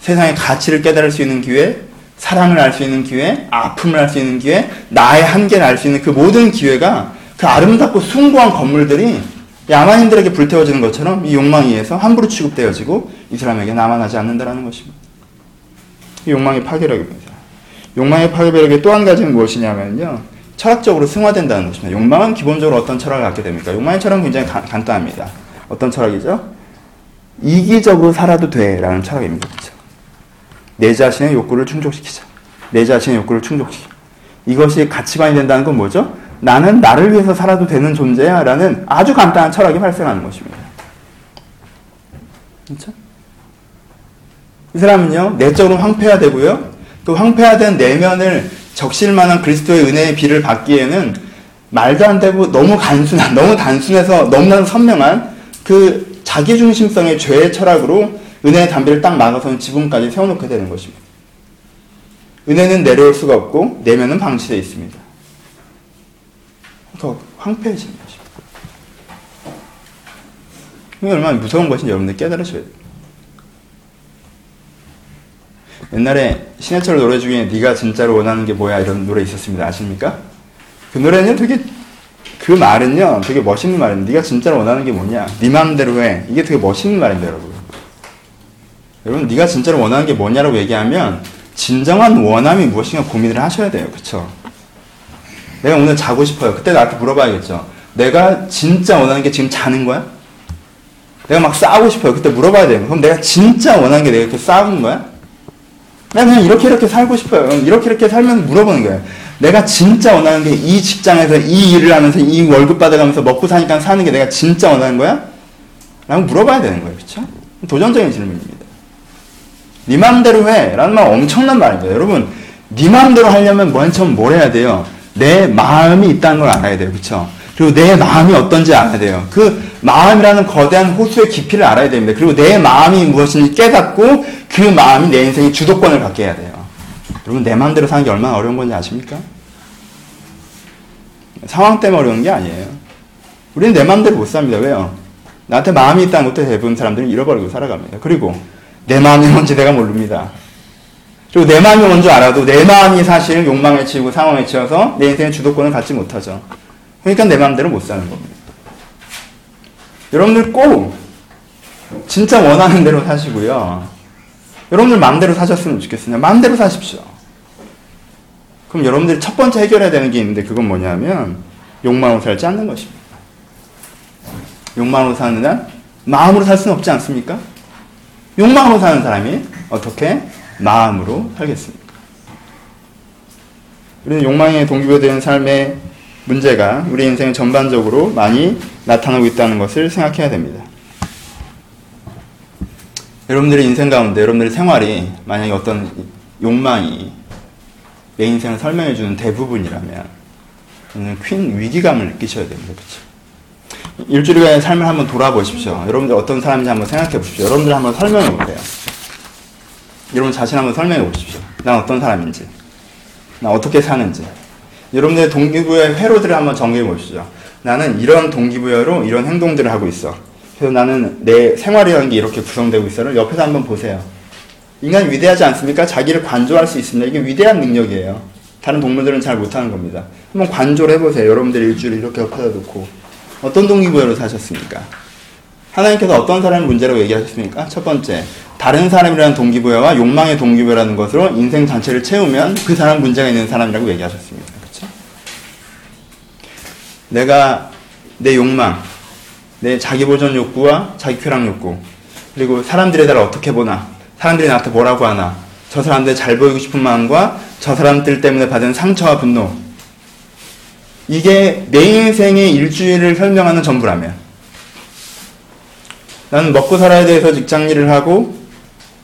세상의 가치를 깨달을 수 있는 기회, 사랑을 알 수 있는 기회, 아픔을 알 수 있는 기회, 나의 한계를 알 수 있는 그 모든 기회가 그 아름답고 숭고한 건물들이 야만인들에게 불태워지는 것처럼 이 욕망에 의해서 함부로 취급되어지고 이 사람에게 남아나지 않는다는 것입니다. 이 욕망의 파괴력입니다. 욕망의 파괴력의 또 한 가지는 무엇이냐면요. 철학적으로 승화된다는 것입니다. 욕망은 기본적으로 어떤 철학을 갖게 됩니까? 욕망의 철학은 굉장히 가, 간단합니다. 어떤 철학이죠? 이기적으로 살아도 돼 라는 철학입니다. 그렇죠? 내 자신의 욕구를 충족시키자. 내 자신의 욕구를 충족시키 이것이 가치관이 된다는 건 뭐죠? 나는 나를 위해서 살아도 되는 존재야 라는 아주 간단한 철학이 발생하는 것입니다. 그렇죠? 이 사람은요, 내적으로 황폐화되고요, 그 황폐화된 내면을 적실 만한 그리스도의 은혜의 비를 받기에는 말도 안 되고 너무 간순한, [LAUGHS] 너무 단순해서 너무나 선명한 그 자기중심성의 죄의 철학으로 은혜의 담비를 딱 막아서는 지붕까지 세워놓게 되는 것입니다. 은혜는 내려올 수가 없고 내면은 방치되어 있습니다. 더 황폐해지는 것입니다. 이게 얼마나 무서운 것인지 여러분들 깨달으셔야 돼요. 옛날에 신해철 노래 중에 네가 진짜로 원하는 게 뭐야 이런 노래 있었습니다. 아십니까? 그 노래는 되게 그 말은요 되게 멋있는 말인데 네가 진짜로 원하는 게 뭐냐? 네 마음대로 해. 이게 되게 멋있는 말인데 여러분. 여러분 네가 진짜로 원하는 게 뭐냐라고 얘기하면 진정한 원함이 무엇인가 고민을 하셔야 돼요. 그쵸? 내가 오늘 자고 싶어요. 그때 나한테 물어봐야겠죠. 내가 진짜 원하는 게 지금 자는 거야? 내가 막 싸우고 싶어요. 그때 물어봐야 돼요. 그럼 내가 진짜 원하는 게 내가 이렇게 싸우는 거야? 나 그냥 이렇게 이렇게 살고 싶어요. 이렇게 이렇게 살면 물어보는 거예요. 내가 진짜 원하는 게 이 직장에서 이 일을 하면서 이 월급 받아가면서 먹고 사니까 사는 게 내가 진짜 원하는 거야? 라고 물어봐야 되는 거예요. 그쵸? 도전적인 질문입니다. 네 마음대로 해. 라는 말 엄청난 말입니다. 여러분, 네 마음대로 하려면 먼저 뭘 해야 돼요? 내 마음이 있다는 걸 알아야 돼요. 그쵸? 그리고 내 마음이 어떤지 알아야 돼요. 그 마음이라는 거대한 호수의 깊이를 알아야 됩니다. 그리고 내 마음이 무엇인지 깨닫고 그 마음이 내 인생의 주도권을 갖게 해야 돼요. 여러분 내 마음대로 사는 게 얼마나 어려운 건지 아십니까? 상황 때문에 어려운 게 아니에요. 우리는 내 마음대로 못 삽니다. 왜요? 나한테 마음이 있다는 것도 대부분 사람들은 잃어버리고 살아갑니다. 그리고 내 마음이 뭔지 내가 모릅니다. 그리고 내 마음이 뭔지 알아도 내 마음이 사실 욕망에 치이고 상황에 치여서 내 인생의 주도권을 갖지 못하죠. 그러니까 내 마음대로 못 사는 겁니다. 여러분들 꼭 진짜 원하는 대로 사시고요. 여러분들 마음대로 사셨으면 좋겠습니다. 마음대로 사십시오. 그럼 여러분들이 첫 번째 해결해야 되는 게 있는데 그건 뭐냐면 욕망으로 살지 않는 것입니다. 욕망으로 사는 한 마음으로 살 수는 없지 않습니까? 욕망으로 사는 사람이 어떻게 마음으로 살겠습니까? 우리는 욕망에 동기부여되는 삶의 문제가 우리 인생 전반적으로 많이 나타나고 있다는 것을 생각해야 됩니다. 여러분들의 인생 가운데 여러분들의 생활이 만약에 어떤 욕망이 내 인생을 설명해 주는 대부분이라면 저는 큰 위기감을 느끼셔야 됩니다. 그렇죠? 일주일간의 삶을 한번 돌아보십시오. 여러분들 어떤 사람인지 한번 생각해 보십시오. 여러분들 한번 설명해 보세요. 여러분 자신 한번 설명해 보십시오. 난 어떤 사람인지, 난 어떻게 사는지. 여러분들의 동기부여의 회로들을 한번 정리해 보시죠. 나는 이런 동기부여로 이런 행동들을 하고 있어. 그래서 나는 내 생활이라는 게 이렇게 구성되고 있어를 옆에서 한번 보세요. 인간이 위대하지 않습니까? 자기를 관조할 수 있습니다. 이게 위대한 능력이에요. 다른 동물들은 잘 못하는 겁니다. 한번 관조를 해보세요. 여러분들 일주일 이렇게 옆에다 놓고 어떤 동기부여로 사셨습니까? 하나님께서 어떤 사람의 문제라고 얘기하셨습니까? 첫 번째, 다른 사람이라는 동기부여와 욕망의 동기부여라는 것으로 인생 전체를 채우면 그 사람 문제가 있는 사람이라고 얘기하셨습니다. 내가 내 욕망, 내 자기 보존 욕구와 자기 쾌락 욕구, 그리고 사람들의 나를 어떻게 보나, 사람들이 나한테 뭐라고 하나, 저 사람들 잘 보이고 싶은 마음과 저 사람들 때문에 받은 상처와 분노, 이게 내 인생의 일주일을 설명하는 전부라면, 나는 먹고 살아야 돼서 직장 일을 하고,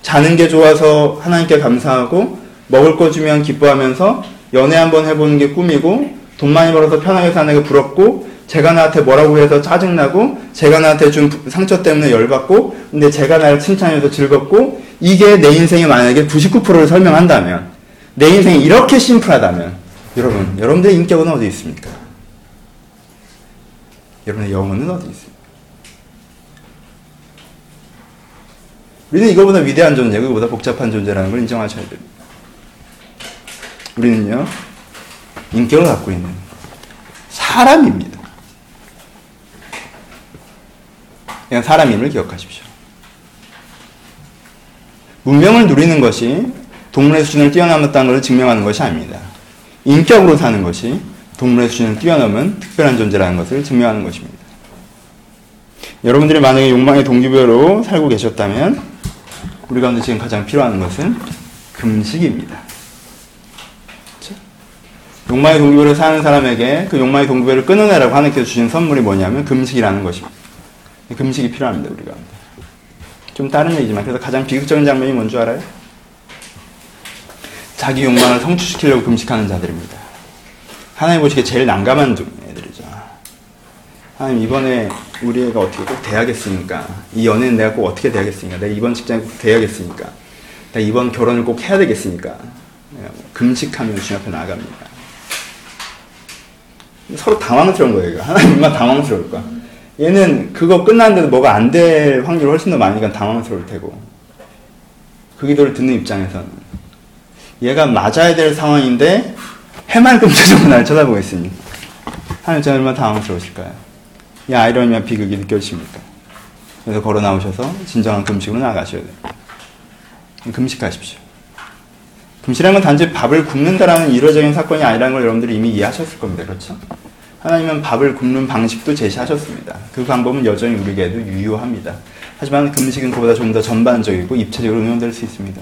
자는 게 좋아서 하나님께 감사하고, 먹을 거 주면 기뻐하면서, 연애 한번 해보는 게 꿈이고, 돈 많이 벌어서 편하게 사는 게 부럽고, 제가 나한테 뭐라고 해서 짜증나고, 제가 나한테 준 상처 때문에 열받고, 근데 제가 나를 칭찬해서 즐겁고, 이게 내 인생에 만약에 99%를 설명한다면, 내 인생이 이렇게 심플하다면, 여러분, 여러분들의 인격은 어디 있습니까? 여러분의 영혼은 어디 있습니까? 우리는 이거보다 위대한 존재, 그보다 복잡한 존재라는 걸 인정하셔야 됩니다. 우리는요, 인격을 갖고 있는 사람입니다. 그냥 사람임을 기억하십시오. 문명을 누리는 것이 동물의 수준을 뛰어넘었다는 것을 증명하는 것이 아닙니다. 인격으로 사는 것이 동물의 수준을 뛰어넘은 특별한 존재라는 것을 증명하는 것입니다. 여러분들이 만약에 욕망의 동기부여로 살고 계셨다면 우리 가운데 지금 가장 필요한 것은 금식입니다. 욕망의 동기부여를 사는 사람에게 그 욕망의 동기부여를 끊어내라고 하나님께서 주신 선물이 뭐냐면 금식이라는 것입니다. 금식이 필요합니다, 우리 가운데. 좀 다른 얘기지만 그래서 가장 비극적인 장면이 뭔 줄 알아요? 자기 욕망을 성취시키려고 금식하는 자들입니다. 하나님 보시기에 제일 난감한 애들이죠. 하나님 이번에 우리 애가 어떻게 꼭 돼야겠습니까? 이 연애는 내가 꼭 어떻게 돼야겠습니까? 내가 이번 직장에 꼭 돼야겠습니까? 내가 이번 결혼을 꼭 해야 되겠습니까? 금식하며 주님 앞에 나아갑니다. 서로 당황스러운 거예요. 하나님만 당황스러울 거야. 얘는 그거 끝났는데도 뭐가 안 될 확률이 훨씬 더 많으니까 당황스러울 테고. 그 기도를 듣는 입장에서는. 얘가 맞아야 될 상황인데 해맑은 표정으로 날 쳐다보고 있으니. 하나님 저 얼마나 당황스러우실까요? 이 아이러니와 비극이 느껴지십니까? 그래서 걸어 나오셔서 진정한 금식으로 나가셔야 돼요. 금식하십시오. 금식이라는 건 단지 밥을 굶는다라는 이론적인 사건이 아니라는 걸 여러분들이 이미 이해하셨을 겁니다. 그렇죠? 하나님은 밥을 굶는 방식도 제시하셨습니다. 그 방법은 여전히 우리에게도 유효합니다. 하지만 금식은 그보다 좀 더 전반적이고 입체적으로 응용될 수 있습니다.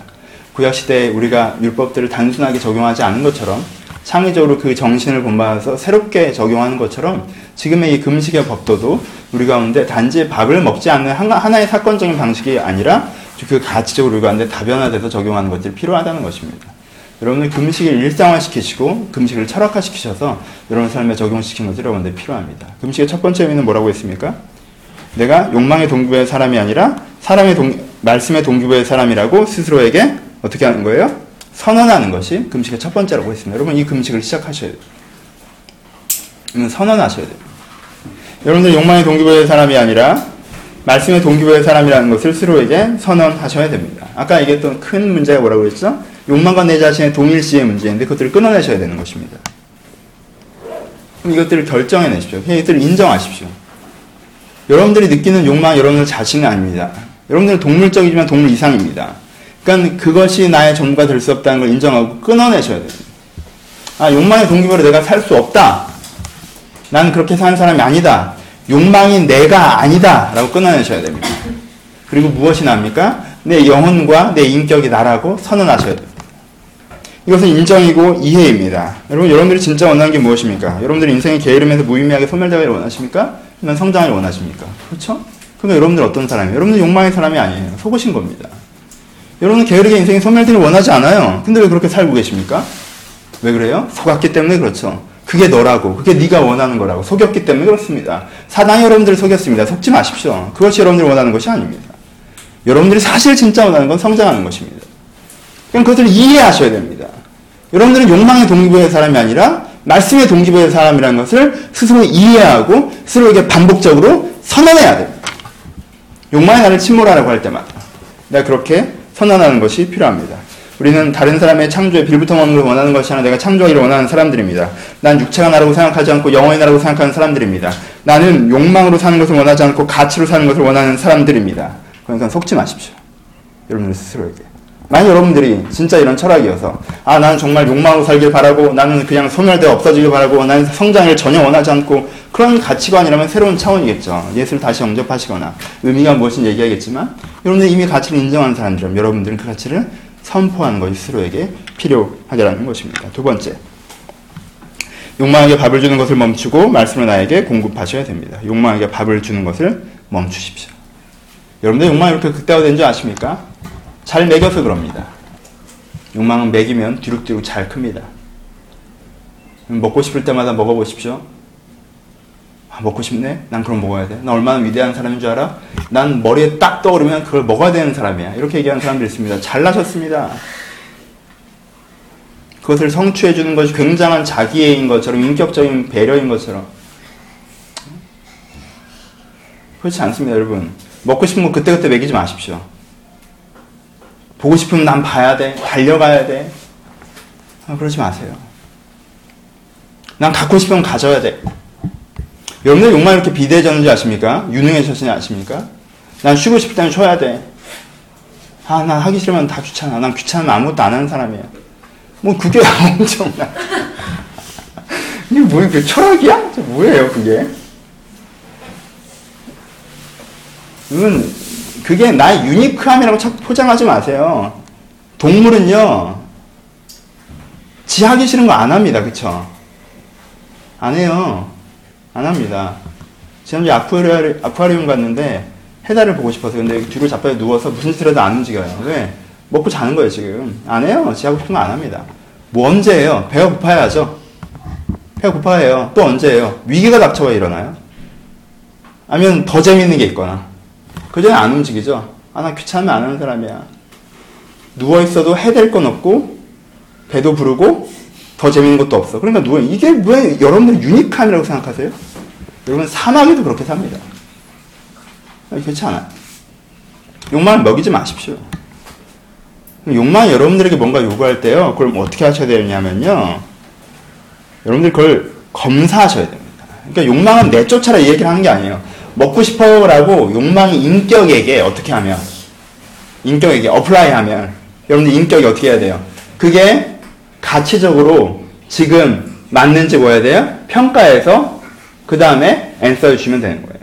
구약시대에 우리가 율법들을 단순하게 적용하지 않은 것처럼 창의적으로 그 정신을 본받아서 새롭게 적용하는 것처럼 지금의 이 금식의 법도도 우리 가운데 단지 밥을 먹지 않는 하나의 사건적인 방식이 아니라 그 가치적으로 우리 가운데 다변화돼서 적용하는 것들이 필요하다는 것입니다. 여러분들 금식을 일상화시키시고 금식을 철학화시키셔서 여러분 삶에 적용시키는 것이 여러분들 필요합니다. 금식의 첫 번째 의미는 뭐라고 했습니까? 내가 욕망의 동기부의 사람이 아니라 사람의 동, 말씀의 동기부의 사람이라고 스스로에게 어떻게 하는 거예요? 선언하는 것이 금식의 첫 번째라고 했습니다. 여러분 이 금식을 시작하셔야 돼요. 선언하셔야 돼요. 여러분들 욕망의 동기부의 사람이 아니라 말씀의 동기부의 사람이라는 것을 스스로에게 선언하셔야 됩니다. 아까 얘기했던 큰 문제가 뭐라고 했죠? 욕망과 내 자신의 동일시의 문제인데 그것들을 끊어내셔야 되는 것입니다. 이것들을 결정해 내십시오. 이것들을 인정하십시오. 여러분들이 느끼는 욕망 여러분들 자신은 아닙니다. 여러분들은 동물적이지만 동물 이상입니다. 그러니까 그것이 나의 전부가 될 수 없다는 걸 인정하고 끊어내셔야 됩니다. 아, 욕망의 동기부로 내가 살 수 없다. 나는 그렇게 사는 사람이 아니다. 욕망이 내가 아니다. 라고 끊어내셔야 됩니다. 그리고 무엇이 납니까? 내 영혼과 내 인격이 나라고 선언하셔야 됩니다. 이것은 인정이고 이해입니다. 여러분, 여러분들이 진짜 원하는 게 무엇입니까? 여러분들 인생의 게으름에서 무의미하게 소멸되기를 원하십니까? 아니면 성장을 원하십니까? 그렇죠? 그러면 여러분들 어떤 사람이에요? 여러분들 욕망의 사람이 아니에요. 속으신 겁니다. 여러분은 게으르게 인생의 소멸되기를 원하지 않아요. 근데 왜 그렇게 살고 계십니까? 왜 그래요? 속았기 때문에 그렇죠. 그게 너라고, 그게 네가 원하는 거라고 속였기 때문에 그렇습니다. 사단이 여러분들을 속였습니다. 속지 마십시오. 그것이 여러분들이 원하는 것이 아닙니다. 여러분들이 사실 진짜 원하는 건 성장하는 것입니다. 그럼 그것을 이해하셔야 됩니다. 여러분들은 욕망의 동기부여의 사람이 아니라 말씀의 동기부여의 사람이라는 것을 스스로 이해하고 스스로에게 반복적으로 선언해야 됩니다. 욕망의 나를 침몰하라고 할 때마다 내가 그렇게 선언하는 것이 필요합니다. 우리는 다른 사람의 창조에 빌부터 먹는 걸 원하는 것이 아니라 내가 창조하기를 원하는 사람들입니다. 난 육체가 나라고 생각하지 않고 영혼이 나라고 생각하는 사람들입니다. 나는 욕망으로 사는 것을 원하지 않고 가치로 사는 것을 원하는 사람들입니다. 그러니까 속지 마십시오. 여러분들 스스로에게. 만약 여러분들이 진짜 이런 철학이어서 아 나는 정말 욕망으로 살길 바라고 나는 그냥 소멸되어 없어지길 바라고 나는 성장을 전혀 원하지 않고 그런 가치관이라면 새로운 차원이겠죠. 예수를 다시 영접하시거나 의미가 무엇인지 얘기하겠지만 여러분들 이미 가치를 인정하는 사람들은 여러분들은 그 가치를 선포하는 것이 스스로에게 필요하다는 것입니다. 두 번째 욕망에게 밥을 주는 것을 멈추고 말씀을 나에게 공급하셔야 됩니다. 욕망에게 밥을 주는 것을 멈추십시오. 여러분들 욕망이 이렇게 극대화된 줄 아십니까? 잘 먹여서 그럽니다. 욕망은 먹이면 뒤룩뒤룩 잘 큽니다. 먹고 싶을 때마다 먹어보십시오. 아, 먹고 싶네? 난 그럼 먹어야 돼. 나 얼마나 위대한 사람인 줄 알아? 난 머리에 딱 떠오르면 그걸 먹어야 되는 사람이야. 이렇게 얘기하는 사람들이 있습니다. 잘나셨습니다. 그것을 성취해주는 것이 굉장한 자기애인 것처럼, 인격적인 배려인 것처럼. 그렇지 않습니다, 여러분. 먹고 싶은 거 그때그때 먹이지 마십시오. 보고 싶으면 난 봐야 돼. 달려가야 돼. 아, 그러지 마세요. 난 갖고 싶으면 가져야 돼. 여러분들 욕망 이렇게 비대해졌는지 아십니까? 유능해졌는지 아십니까? 난 쉬고 싶을 때는 쉬어야 돼. 아, 난 하기 싫으면 다 귀찮아. 난 귀찮으면 아무것도 안 하는 사람이야. 뭐, 그게 [LAUGHS] 엄청나. 이게 뭐야, 그 철학이야? 뭐예요, 그게? 이건, 그게 나의 유니크함이라고 자꾸 포장하지 마세요. 동물은요, 지 하기 싫은 거 안 합니다. 그쵸? 안 해요. 안 합니다. 지난주에 아쿠아리움, 아쿠아리움 갔는데 해달을 보고 싶어서 근데 뒤로 자빠져 누워서 무슨 짓을 해도 안 움직여요. 왜? 먹고 자는 거예요, 지금. 안 해요. 지 하고 싶은 거 안 합니다. 뭐 언제 해요? 배가 고파야죠. 배가 고파해요. 또 언제 해요? 위기가 닥쳐야 일어나요? 아니면 더 재밌는 게 있거나. 그 전에 안 움직이죠? 아, 나 귀찮으면 안 하는 사람이야. 누워있어도 해댈 건 없고, 배도 부르고, 더 재밌는 것도 없어. 그러니까 누워, 이게 왜 여러분들 유니크함이라고 생각하세요? 여러분 사막에도 그렇게 삽니다. 그렇지 않아요. 욕망을 먹이지 마십시오. 욕망이 여러분들에게 뭔가 요구할 때요, 그걸 뭐 어떻게 하셔야 되냐면요, 여러분들 그걸 검사하셔야 됩니다. 그러니까 욕망은 내쫓아라 이 얘기를 하는 게 아니에요. 먹고 싶어요라고 욕망이 인격에게 어떻게 하면, 인격에게 apply 하면, 여러분들 인격이 어떻게 해야 돼요? 그게 가치적으로 지금 맞는지 뭐야 돼요? 평가해서 그 다음에 answer를 주면 되는 거예요.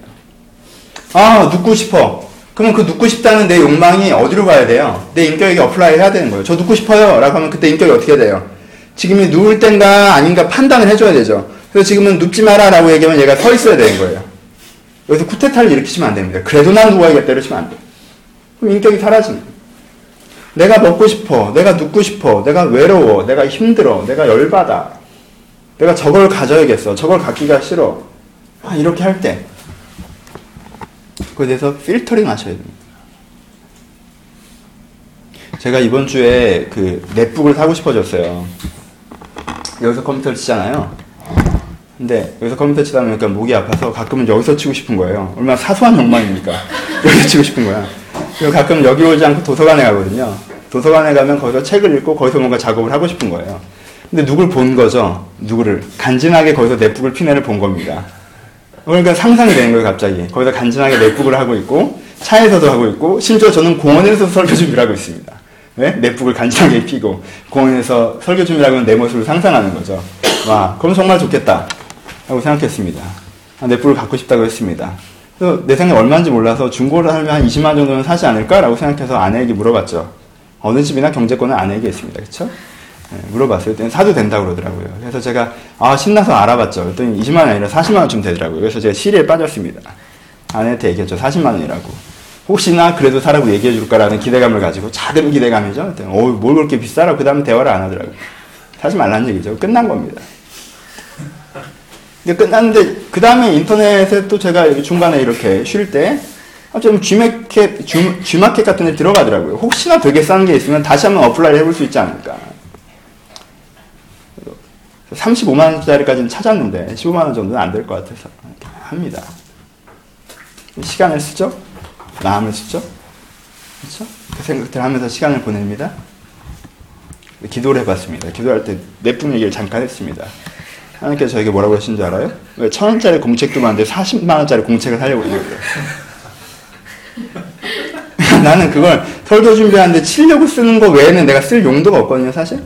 아, 눕고 싶어. 그러면 그 눕고 싶다는 내 욕망이 어디로 가야 돼요? 내 인격에게 apply 해야 되는 거예요. 저 눕고 싶어요. 라고 하면 그때 인격이 어떻게 돼요? 지금이 누울 땐가 아닌가 판단을 해줘야 되죠. 그래서 지금은 눕지 마라 라고 얘기하면 얘가 서 있어야 되는 거예요. 여기서 쿠데타를 일으키시면 안 됩니다. 그래도 난 누워야겠다 이러시면 안 돼요. 그럼 인격이 사라집니다. 내가 먹고 싶어. 내가 눕고 싶어. 내가 외로워. 내가 힘들어. 내가 열받아. 내가 저걸 가져야겠어. 저걸 갖기가 싫어. 아, 이렇게 할 때. 그에 대해서 필터링 하셔야 됩니다. 제가 이번 주에 그 넷북을 사고 싶어졌어요. 여기서 컴퓨터를 치잖아요. 근데 여기서 컴퓨터 치다 보니까 목이 아파서 가끔은 여기서 치고 싶은 거예요. 얼마나 사소한 욕망입니까? [LAUGHS] 여기서 치고 싶은 거야. 그리고 가끔 여기 오지 않고 도서관에 가거든요. 도서관에 가면 거기서 책을 읽고 거기서 뭔가 작업을 하고 싶은 거예요. 근데 누굴 본 거죠? 누구를. 간지나게 거기서 넷북을 피네를 본 겁니다. 그러니까 상상이 되는 거예요, 갑자기. 거기서 간지나게 넷북을 하고 있고, 차에서도 하고 있고, 심지어 저는 공원에서 설교 준비를 하고 있습니다. 네? 넷북을 간지나게 피고, 공원에서 설교 준비를 하면 내 모습을 상상하는 거죠. 와, 그럼 정말 좋겠다. 라고 생각했습니다. 아, 넷북을 갖고 싶다고 했습니다. 그래서 내 생각이 얼마인지 몰라서 중고를 하면 한 20만 정도는 사지 않을까라고 생각해서 아내에게 물어봤죠. 어느 집이나 경제권은 아내에게 있습니다. 네, 물어봤어요. 그랬더니 사도 된다고 그러더라고요. 그래서 제가, 아, 신나서 알아봤죠. 그랬더니 20만 원 아니라 40만 원쯤 되더라고요. 그래서 제가 시리에 빠졌습니다. 아내한테 얘기했죠. 40만 원이라고. 혹시나 그래도 사라고 얘기해 줄까라는 기대감을 가지고, 작은 기대감이죠. 그랬더니, 어, 뭘 그렇게 비싸라고 그 다음에 대화를 안 하더라고요. 사지 말라는 얘기죠. 끝난 겁니다. 근데 끝났는데, 그 다음에 인터넷에 또 제가 중간에 이렇게 쉴 때, 아, 좀 G마켓, G마켓 같은 데 들어가더라고요. 혹시나 되게 싼 게 있으면 다시 한번 apply를 해볼 수 있지 않을까. 35만원짜리까지는 찾았는데 15만원 정도는 안 될 것 같아서 합니다. 시간을 쓰죠? 마음을 쓰죠? 그렇죠? 그 생각들 하면서 시간을 보냅니다. 기도를 해봤습니다. 기도할 때 내품 얘기를 잠깐 했습니다. 하나님께서 저에게 뭐라고 하신 줄 알아요? 왜 천 원짜리 공책도 많은데 40만 원짜리 공책을 사려고 이러요 [LAUGHS] 나는 그걸 설교 준비하는데 치려고 쓰는 거 외에는 내가 쓸 용도가 없거든요, 사실.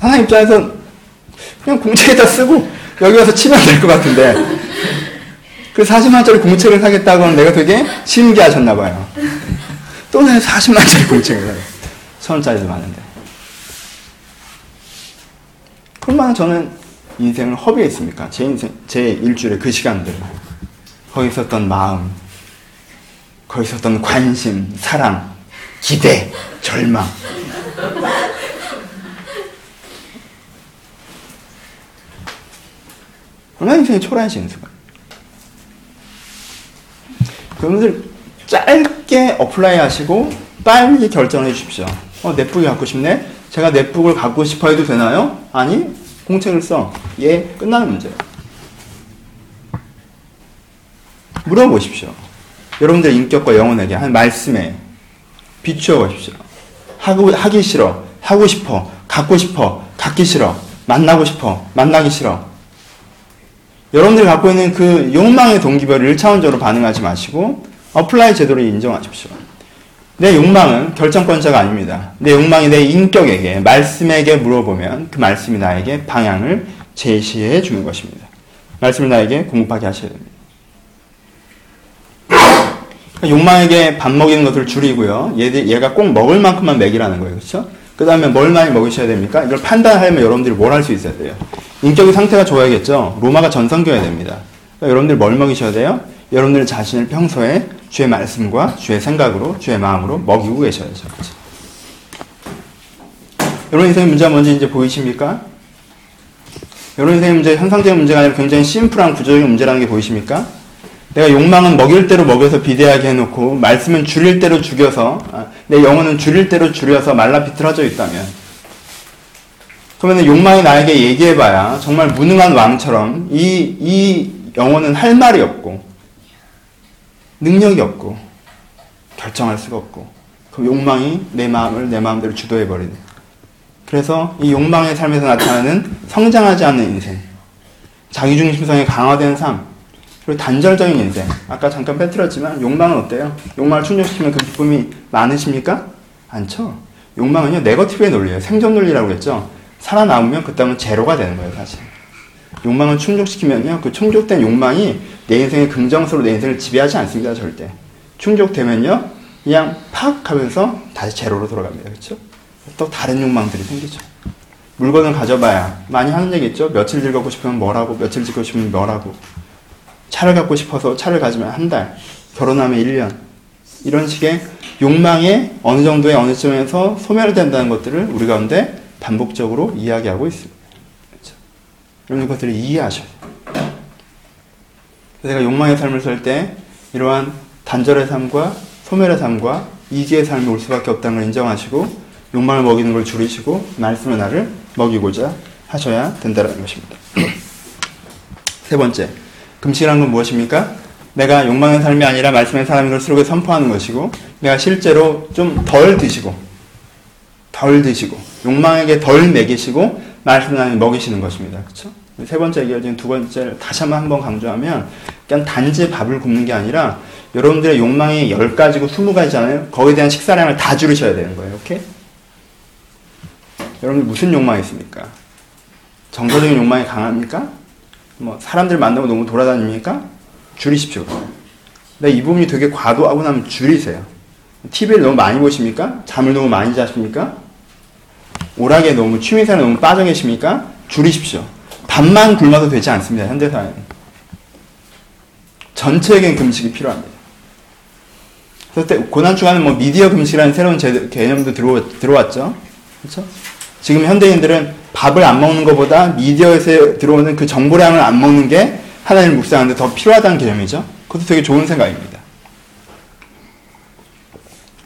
하나님 입장에서 그냥 공책에다 쓰고 여기 와서 치면 될 것 같은데 그 40만원짜리 공책을 사겠다고 하면 내가 되게 신기하셨나 봐요. 또 내가 40만원짜리 공책을 사요. 천원짜리도 많은데. 얼마나 저는 인생을 허비했습니까? 제 인생, 제 일주일의 그 시간들. 거기 있었던 마음, 거기 있었던 관심, 사랑, 기대, 절망. 얼마나 인생이 초라해지는 순간. 여러분들 짧게 apply 하시고 빨리 결정해 주십시오. 어, 넷북이 갖고 싶네? 제가 넷북을 갖고 싶어 해도 되나요? 아니, 공책을 써. 예, 끝나는 문제예요. 물어보십시오. 여러분들 인격과 영혼에게 한 말씀에 비추어 보십시오. 하고, 하기 싫어. 하고 싶어. 갖고 싶어. 갖기 싫어. 만나고 싶어. 만나기 싫어. 여러분들이 갖고 있는 그 욕망의 동기별을 1차원적으로 반응하지 마시고 apply 제도를 인정하십시오. 내 욕망은 결정권자가 아닙니다. 내 욕망이 내 인격에게, 말씀에게 물어보면 그 말씀이 나에게 방향을 제시해 주는 것입니다. 말씀을 나에게 공급하게 하셔야 됩니다. 그러니까 욕망에게 밥 먹이는 것을 줄이고요. 얘, 가꼭 먹을 만큼만 먹이라는 거예요. 그렇죠? 그 다음에 뭘 많이 먹으셔야 됩니까? 이걸 판단하려면 여러분들이 뭘 할 수 있어야 돼요? 인격의 상태가 좋아야겠죠? 로마가 전성겨야 됩니다. 그러니까 여러분들 뭘 먹이셔야 돼요? 여러분들 자신을 평소에 주의 말씀과 주의 생각으로, 주의 마음으로 먹이고 계셔야죠. 그렇죠? 여러분 인생의 문제가 뭔지 이제 보이십니까? 여러분 인생의 문제, 현상적인 문제가 아니라 굉장히 심플한 구조적인 문제라는 게 보이십니까? 내가 욕망은 먹일 대로 먹여서 비대하게 해놓고 말씀은 줄일 대로 죽여서 아, 내 영혼은 줄일 대로 줄여서 말라 비틀어져 있다면 그러면 욕망이 나에게 얘기해봐야 정말 무능한 왕처럼 이, 이 영혼은 할 말이 없고 능력이 없고 결정할 수가 없고 그 욕망이 내 마음을 내 마음대로 주도해 버리네. 그래서 이 욕망의 삶에서 나타나는 성장하지 않는 인생, 자기중심성이 강화된 삶, 그리고 단절적인 인생. 아까 잠깐 빼뜨렸지만 욕망은 어때요? 욕망을 충족시키면 그 기쁨이 많으십니까? 않죠. 욕망은요 네거티브의 논리예요. 생존 논리라고 했죠. 살아남으면 그다음은 제로가 되는 거예요, 사실. 욕망을 충족시키면요 그 충족된 욕망이 내 인생의 긍정서로 내 인생을 지배하지 않습니다, 절대. 충족되면요 그냥 팍 하면서 다시 제로로 돌아갑니다, 그렇죠? 또 다른 욕망들이 생기죠. 물건을 가져봐야 많이 하는 얘기 있죠. 며칠 즐겁고 싶으면 뭐라고, 며칠 즐겁고 싶으면 뭐라고. 차를 갖고 싶어서 차를 가지면 한 달, 결혼하면 1년. 이런 식의 욕망에 어느 정도의 어느 점에서 소멸된다는 것들을 우리 가운데 반복적으로 이야기하고 있습니다. 여러분 것들을 이해하셔야 돼요. 제가 욕망의 삶을 살 때 이러한 단절의 삶과 소멸의 삶과 이기의 삶이 올 수밖에 없다는 걸 인정하시고 욕망을 먹이는 걸 줄이시고 말씀의 나를 먹이고자 하셔야 된다는 것입니다. [CLEARS THROAT] 세 번째, 금식이라는 건 무엇입니까? 내가 욕망의 삶이 아니라 말씀의 사람인 걸 스스로 선포하는 것이고 내가 실제로 좀 덜 드시고 덜 드시고 욕망에게 덜 먹이시고 하나님 먹이시는 것입니다. 그렇죠? 세 번째 얘기를 두 번째를 다시 한번 한번 강조하면 그냥 단지 밥을 굶는 게 아니라 여러분들의 욕망이 10가지고 20가지잖아요. 거기에 대한 식사량을 다 줄이셔야 되는 거예요. 오케이? 여러분들 무슨 욕망이 있습니까? 정서적인 욕망이 강합니까? 뭐 사람들 만나고 너무 돌아다닙니까? 줄이십시오. 근데 이 부분이 되게 과도하고 나면 줄이세요. TV를 너무 많이 보십니까? 잠을 너무 많이 자십니까? 오락에 너무 취미생활에 너무 빠져 계십니까? 줄이십시오. 밥만 굶어도 되지 않습니다. 현대사회는. 전체적인 금식이 필요합니다. 그래서 고난주간은 뭐 미디어 금식이라는 새로운 개념도 들어, 들어왔죠. 그렇죠? 지금 현대인들은 밥을 안 먹는 것보다 미디어에서 들어오는 그 정보량을 안 먹는 게 하나님을 묵상하는데 더 필요하다는 개념이죠. 그것도 되게 좋은 생각입니다.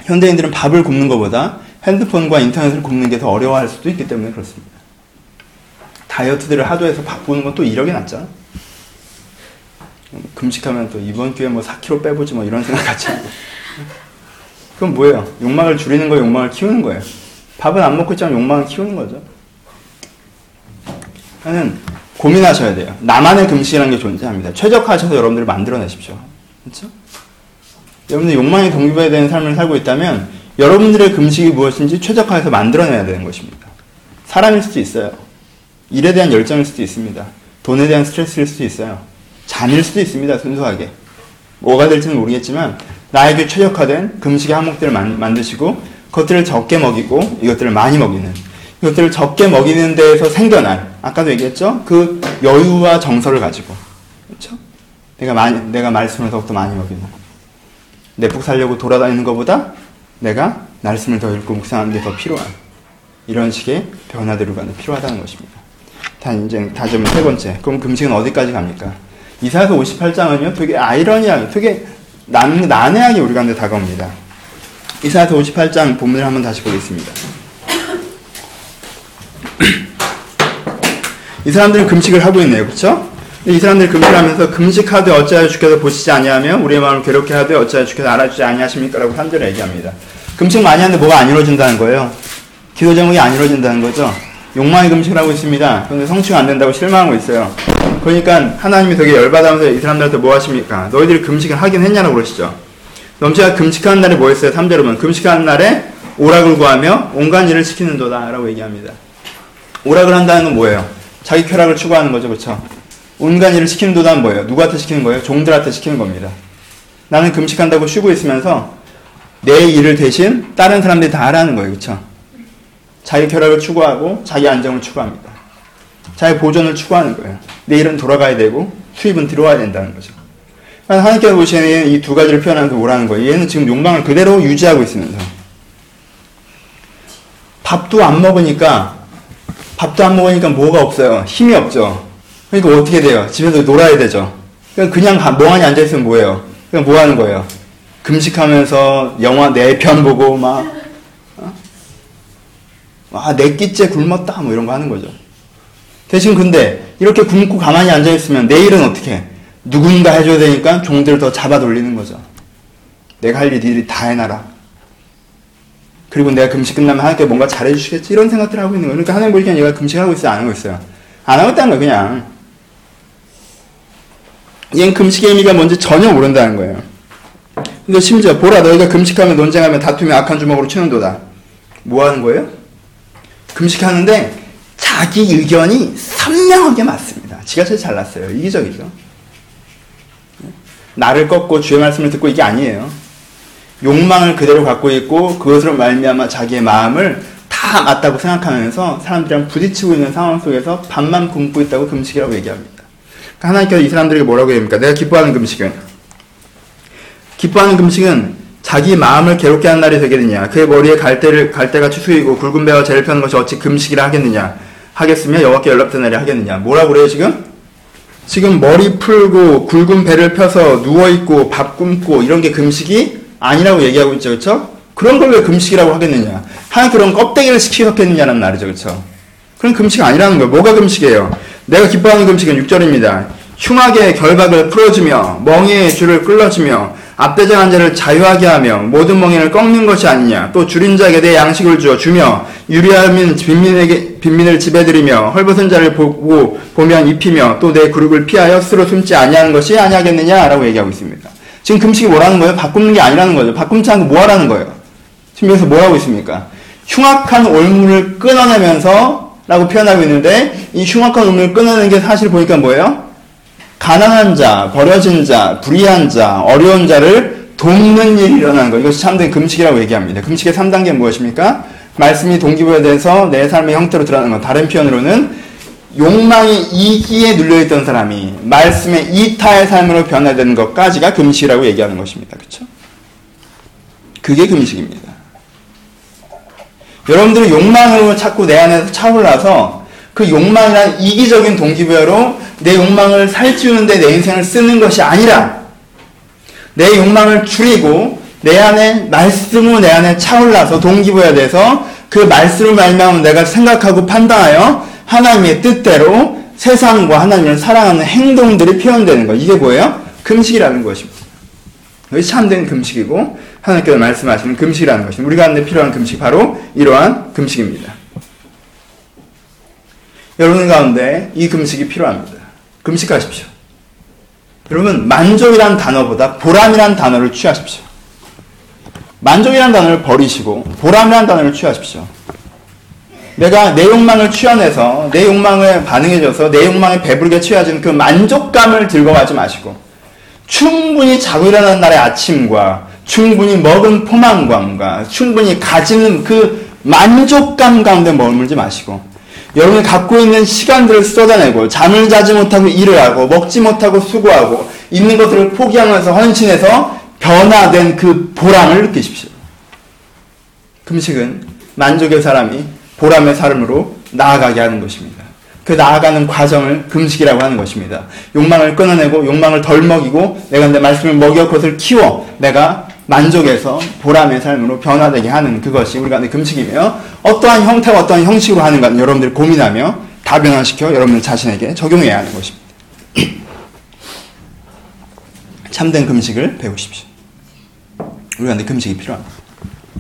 현대인들은 밥을 굶는 것보다 핸드폰과 인터넷을 굶는 게 더 어려워할 수도 있기 때문에 그렇습니다. 다이어트들을 하도 해서 바꾸는 건 또 이력이 낫잖아. 금식하면 또 이번 기회에 뭐 4kg 빼보지 뭐 이런 생각 같이 하고. 그럼 뭐예요? 욕망을 줄이는 거예요? 욕망을 키우는 거예요? 밥은 안 먹고 있지만 욕망을 키우는 거죠. 하는 고민하셔야 돼요. 나만의 금식이라는 게 존재합니다. 최적화하셔서 여러분들을 만들어내십시오. 그렇죠? 여러분들 욕망에 동기부여야 되는 삶을 살고 있다면 여러분들의 금식이 무엇인지 최적화해서 만들어내야 되는 것입니다. 사람일 수도 있어요. 일에 대한 열정일 수도 있습니다. 돈에 대한 스트레스일 수도 있어요. 잠일 수도 있습니다. 순수하게. 뭐가 될지는 모르겠지만 나에게 최적화된 금식의 항목들을 만, 드시고 그것들을 적게 먹이고 이것들을 많이 먹이는 이것들을 적게 먹이는 데에서 생겨난 아까도 얘기했죠 그 여유와 정서를 가지고 그렇죠 내가 많이 내가 말씀을 더욱더 많이 먹이는 내푹 살려고 돌아다니는 것보다 내가 말씀을 더 읽고 묵상하는 게 더 필요한 이런 식의 변화들이 필요하다는 것입니다. 단쟁 다점은 세 번째. 그럼 금식은 어디까지 갑니까? 이사에서 58장은요, 되게 아이러니하게, 되게 난, 난해하게 우리 가운데 다가옵니다. 이사야서 58장 본문을 한번 다시 보겠습니다. [CLEARS THROAT] 이 사람들은 금식을 하고 있네요. 그렇죠? 이 사람들이 금식을 하면서 금식하되 어찌하여 주께서 보시지 아니하며 우리의 마음을 괴롭게 하되 어찌하여 주께서 알아주지 아니하십니까? 라고 3절에 얘기합니다. 금식 많이 하는데 뭐가 안 이루어진다는 거예요. 기도 제목이 안 이루어진다는 거죠. 욕망의 금식을 하고 있습니다. 그런데 성취가 안 된다고 실망하고 있어요. 그러니까 하나님이 되게 열받아면서 이 사람들한테 뭐 하십니까? 너희들이 금식을 하긴 했냐고 그러시죠. 넘치가 금식하는 날에 뭐 했어요? 3절에 보면 금식하는 날에 오락을 구하며 온갖 일을 시키는 도다 라고 얘기합니다. 오락을 한다는 건 뭐예요? 자기 쾌락을 추구하는 거죠. 그렇죠? 온갖 일을 시키는 도다 뭐예요? 누구한테 시키는 거예요? 종들한테 시키는 겁니다. 나는 금식한다고 쉬고 있으면서 내 일을 대신 다른 사람들이 다 하라는 거예요. 그렇죠? 자기 쾌락을 추구하고 자기 안정을 추구합니다. 자기 보존을 추구하는 거예요. 내일은 돌아가야 되고 수입은 들어와야 된다는 거죠. 하나님께서 보시는 이 두 가지를 표현하면서 뭐라는 거예요? 얘는 지금 욕망을 그대로 유지하고 있으면서 밥도 안 먹으니까 밥도 안 먹으니까 뭐가 없어요? 힘이 없죠. 그러니까 어떻게 돼요? 집에서 놀아야 되죠. 그냥 그냥 멍하니 앉아 있으면 뭐예요? 그냥 뭐 하는 거예요? 금식하면서 영화 네 편 보고 막 어? 아, 네 끼째 굶었다 뭐 이런 거 하는 거죠. 대신 근데 이렇게 굶고 가만히 앉아 있으면 내일은 어떻게 해? 누군가 해줘야 되니까 종들을 더 잡아 돌리는 거죠. 내가 할일 니들이 다 해놔라. 그리고 내가 금식 끝나면 하나님께 뭔가 잘해주시겠지 이런 생각들을 하고 있는 거예요. 그러니까 하나님 보니까 얘가 금식하고 있어요, 안 하고 있어요? 안 하고 있다는 거예요, 그냥. 얘는 금식의 의미가 뭔지 전혀 모른다는 거예요. 근데 심지어 보라 너희가 금식하면 논쟁하면 다투며 악한 주먹으로 치는도다. 뭐 하는 거예요? 금식하는데 자기 의견이 선명하게 맞습니다. 지가 제일 잘났어요. 이기적이죠. 나를 꺾고 주의 말씀을 듣고 이게 아니에요. 욕망을 그대로 갖고 있고 그것으로 말미암아 자기의 마음을 다 맞다고 생각하면서 사람들이랑 부딪히고 있는 상황 속에서 밥만 굶고 있다고 금식이라고 얘기합니다. 그러니까 하나님께서 이 사람들에게 뭐라고 얘기합니까? 내가 기뻐하는 금식은 기뻐하는 금식은 자기 마음을 괴롭게 하는 날이 되겠느냐? 그의 머리에 갈대를 갈대같이 수이고 굵은 배와 재를 펴는 것이 어찌 금식이라 하겠느냐? 하겠으며 여호와께 연락된 날이 하겠느냐? 뭐라고 그래요 지금? 지금 머리 풀고 굵은 배를 펴서 누워 있고 밥 굶고 이런 게 금식이 아니라고 얘기하고 있죠, 그렇죠? 그런 걸 왜 금식이라고 하겠느냐? 하나 그런 껍데기를 시키겠느냐는 말이죠, 그렇죠? 그럼 금식 아니라는 거예요. 뭐가 금식이에요? 내가 기뻐하는 금식은 6절입니다. 흉악의 결박을 풀어주며 멍에의 줄을 끌어주며 압대장한 자를 자유하게 하며 모든 멍에를 꺾는 것이 아니냐 또 줄인 자에게 내 양식을 주어 주며 유리하면 빈민에게 빈민을 지배드리며 헐벗은 자를 보고 보면 입히며 또 내 그룹을 피하여 스스로 숨지 아니하는 것이 아니하겠느냐라고 얘기하고 있습니다. 지금 금식이 뭐라는 거예요? 바꾸는 게 아니라는 거죠. 바꿈지 않고 뭐 하라는 거예요? 지금 여기서 뭐라고 있습니까? 흉악한 올무를 끊어내면서 라고 표현하고 있는데 이 흉악한 올무를 끊어내는 게 사실 보니까 뭐예요? 가난한 자, 버려진 자, 불의한 자, 어려운 자를 돕는 일이 일어나는 거. 이것이 참된 금식이라고 얘기합니다. 금식의 3단계는 무엇입니까? 말씀이 동기부여돼서 내 삶의 형태로 드러나는 것. 다른 표현으로는 욕망이 이기에 눌려있던 사람이 말씀의 이타의 삶으로 변화되는 것까지가 금식이라고 얘기하는 것입니다. 그렇죠? 그게 금식입니다. 여러분들이 욕망으로 자꾸 내 안에서 차올라서 그 욕망이란 이기적인 동기부여로 내 욕망을 살찌우는데 내 인생을 쓰는 것이 아니라 내 욕망을 줄이고 내 안에 말씀으로 내 안에 차올라서 동기부여가 돼서 그 말씀을 말미암아 내가 생각하고 판단하여 하나님의 뜻대로 세상과 하나님을 사랑하는 행동들이 표현되는 것. 이게 뭐예요? 금식이라는 것입니다. 이것이 참된 금식이고 하나님께서 말씀하시는 금식이라는 것입니다. 우리가 하는 데 필요한 금식 바로 이러한 금식입니다. 여러분 가운데 이 금식이 필요합니다. 금식하십시오. 여러분 만족이란 단어보다 보람이란 단어를 취하십시오. 만족이란 단어를 버리시고 보람이란 단어를 취하십시오. 내가 내 욕망을 취해내서 내 욕망을 반응해줘서 내 욕망에 배부르게 취해진 그 만족감을 가지 마시고 충분히 자고 일어나는 날의 아침과 충분히 먹은 포만감과 충분히 가지는 그 만족감 가운데 머물지 마시고 여러분이 갖고 있는 시간들을 쏟아내고 잠을 자지 못하고 일을 하고 먹지 못하고 수고하고 있는 것들을 포기하면서 헌신해서 변화된 그 보람을 느끼십시오. 금식은 만족의 사람이 보람의 삶으로 나아가게 하는 것입니다. 그 나아가는 과정을 금식이라고 하는 것입니다. 욕망을 끊어내고 욕망을 덜 먹이고 내가 내 말씀을 먹여 그것을 키워 내가 만족해서 보람의 삶으로 변화되게 하는 그것이 우리가 금식이며 어떠한 형태와 어떠한 형식으로 하는가는 여러분들이 고민하며 다변화시켜 여러분들 자신에게 적용해야 하는 것입니다. [CLEARS THROAT] 참된 금식을 배우십시오. 우리가 금식이 필요합니다.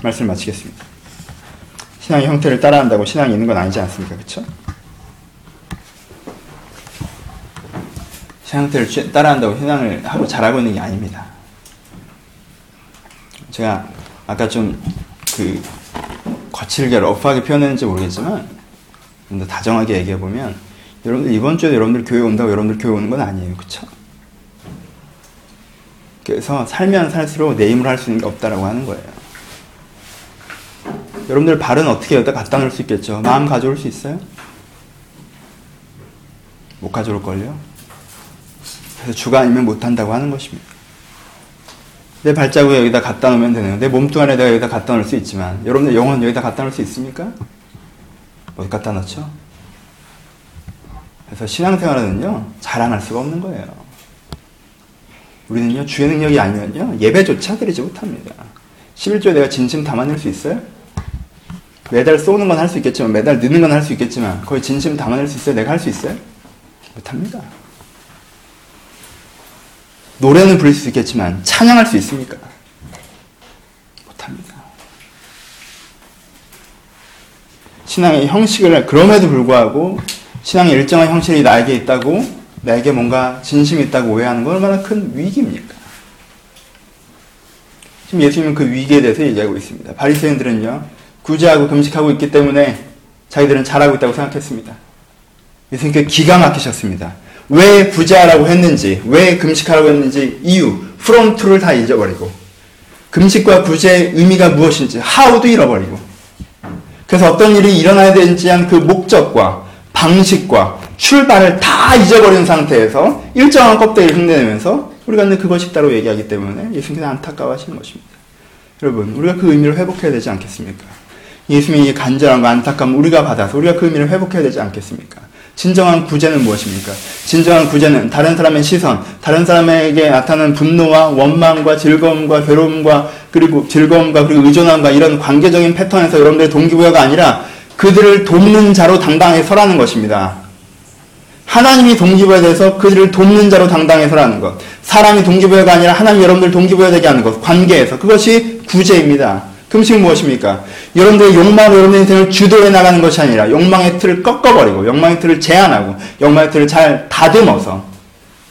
말씀 마치겠습니다. 신앙의 형태를 따라한다고 신앙이 있는 건 아니지 않습니까? 그렇죠? 신앙 형태를 따라한다고 신앙을 하고 잘하고 있는 게 아닙니다. 제가 아까 좀 그 거칠게 러프하게 표현했는지 모르겠지만 좀 더 다정하게 얘기해 보면 여러분들 이번 주에 여러분들 교회 온다고 여러분들 교회 오는 건 아니에요, 그렇죠? 그래서 살면 살수록 내 힘으로 할 수 있는 게 없다라고 하는 거예요. 여러분들 발은 어떻게 여기다 갖다 놓을 수 있겠죠? 마음 가져올 수 있어요? 못 가져올걸요? 그래서 주가 아니면 못한다고 하는 것입니다. 내 발자국 여기다 갖다 놓으면 되네요. 내 몸뚱아리 내가 여기다 갖다 놓을 수 있지만 여러분들 영혼 여기다 갖다 놓을 수 있습니까? 못 갖다 놓죠? 그래서 신앙생활은요 자랑할 수가 없는 거예요. 우리는요 주의 능력이 아니면요 예배조차 드리지 못합니다. 11조에 내가 진심 담아낼 수 있어요? 매달 쏘는 건 할 수 있겠지만 매달 넣는 건 할 수 있겠지만 거의 진심 담아낼 수 있어요? 내가 할 수 있어요? 못합니다. 노래는 부를 수 있겠지만 찬양할 수 있습니까? 못합니다. 신앙의 형식을 그럼에도 불구하고 신앙의 일정한 형식이 나에게 있다고 나에게 뭔가 진심이 있다고 오해하는 건 얼마나 큰 위기입니까? 지금 예수님은 그 위기에 대해서 얘기하고 있습니다. 바리새인들은요 구제하고 금식하고 있기 때문에 자기들은 잘하고 있다고 생각했습니다. 예수님께 기가 막히셨습니다. 왜 구제하라고 했는지, 왜 금식하라고 했는지 이유, 프론트를 다 잊어버리고 금식과 구제의 의미가 무엇인지 하우도 잃어버리고 그래서 어떤 일이 일어나야 되는지 한 그 목적과 방식과 출발을 다 잊어버린 상태에서 일정한 껍데기를 흉내내면서 우리가 늘 그것이 있다고 얘기하기 때문에 예수님께서 안타까워하시는 것입니다. 여러분, 우리가 그 의미를 회복해야 되지 않겠습니까? 예수님의 간절함과 안타까움 우리가 받아서 우리가 그 의미를 회복해야 되지 않겠습니까? 진정한 구제는 무엇입니까? 진정한 구제는 다른 사람의 시선, 다른 사람에게 나타나는 분노와 원망과 즐거움과 괴로움과 그리고 즐거움과 그리고 의존함과 이런 관계적인 패턴에서 여러분들의 동기부여가 아니라 그들을 돕는 자로 당당히 서라는 것입니다. 하나님이 동기부여에 대해서 그들을 돕는 자로 당당히 서라는 것. 사람이 동기부여가 아니라 하나님이 여러분들 동기부여되게 하는 것. 관계에서. 그것이 구제입니다. 금식 무엇입니까? 여러분들의 욕망으로 여러분의 인생을 주도해 나가는 것이 아니라 욕망의 틀을 꺾어버리고 욕망의 틀을 제한하고 욕망의 틀을 잘 다듬어서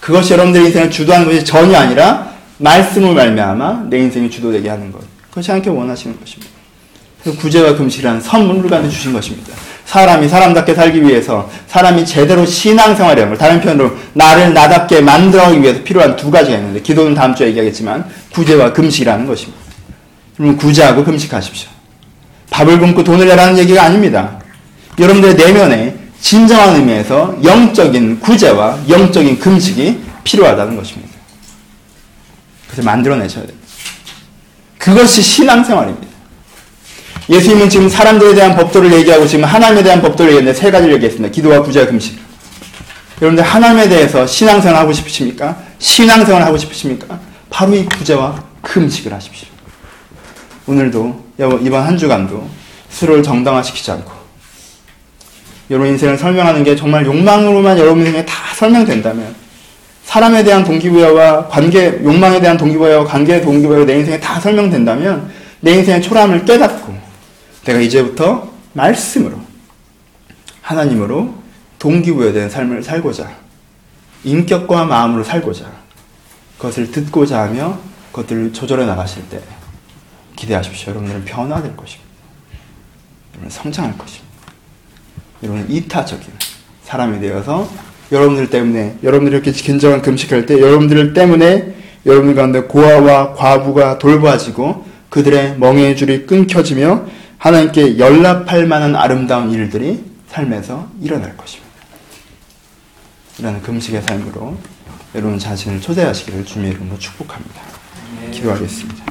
그것이 여러분들의 인생을 주도하는 것이 전혀 아니라 말씀을 말미암아 내 인생이 주도되게 하는 것. 그것이 하나님께 원하시는 것입니다. 그래서 구제와 금식이라는 선물을 우리한테 주신 것입니다. 사람이 사람답게 살기 위해서 사람이 제대로 신앙생활이라는 걸 다른 표현으로 나를 나답게 만들어가기 위해서 필요한 두 가지가 있는데 기도는 다음 주에 얘기하겠지만 구제와 금식이라는 것입니다. 그러면 구제하고 금식하십시오. 밥을 굶고 돈을 내라는 얘기가 아닙니다. 여러분들의 내면에 진정한 의미에서 영적인 구제와 영적인 금식이 필요하다는 것입니다. 그래서 만들어내셔야 됩니다. 그것이 신앙생활입니다. 예수님은 지금 사람들에 대한 법도를 얘기하고 지금 하나님에 대한 법도를 얘기했는데 세 가지를 얘기했습니다. 기도와 구제와 금식. 여러분들 하나님에 대해서 신앙생활 하고 싶으십니까? 신앙생활 하고 싶으십니까? 바로 이 구제와 금식을 하십시오. 오늘도 이번 한 주간도 스스로를 정당화시키지 않고 여러분 인생을 설명하는 게 정말 욕망으로만 여러분 인생에 다 설명된다면 사람에 대한 동기부여와 관계, 욕망에 대한 동기부여와 관계의 동기부여가 내 인생에 다 설명된다면 내 인생의 초라함을 깨닫고 내가 이제부터 말씀으로 하나님으로 동기부여된 삶을 살고자 인격과 마음으로 살고자 그것을 듣고자 하며 그것들을 조절해 나가실 때 기대하십시오. 여러분들은 변화될 것입니다. 성장할 것입니다. 여러분은 이타적인 사람이 되어서 여러분들 때문에 여러분들이 이렇게 긴장한 금식할 때 여러분들 때문에 여러분들 가운데 고아와 과부가 돌보아지고 그들의 멍해의 줄이 끊겨지며 하나님께 연락할 만한 아름다운 일들이 삶에서 일어날 것입니다. 이런 금식의 삶으로 여러분 자신을 초대하시기를 주님의 이름으로 축복합니다. 기도하겠습니다.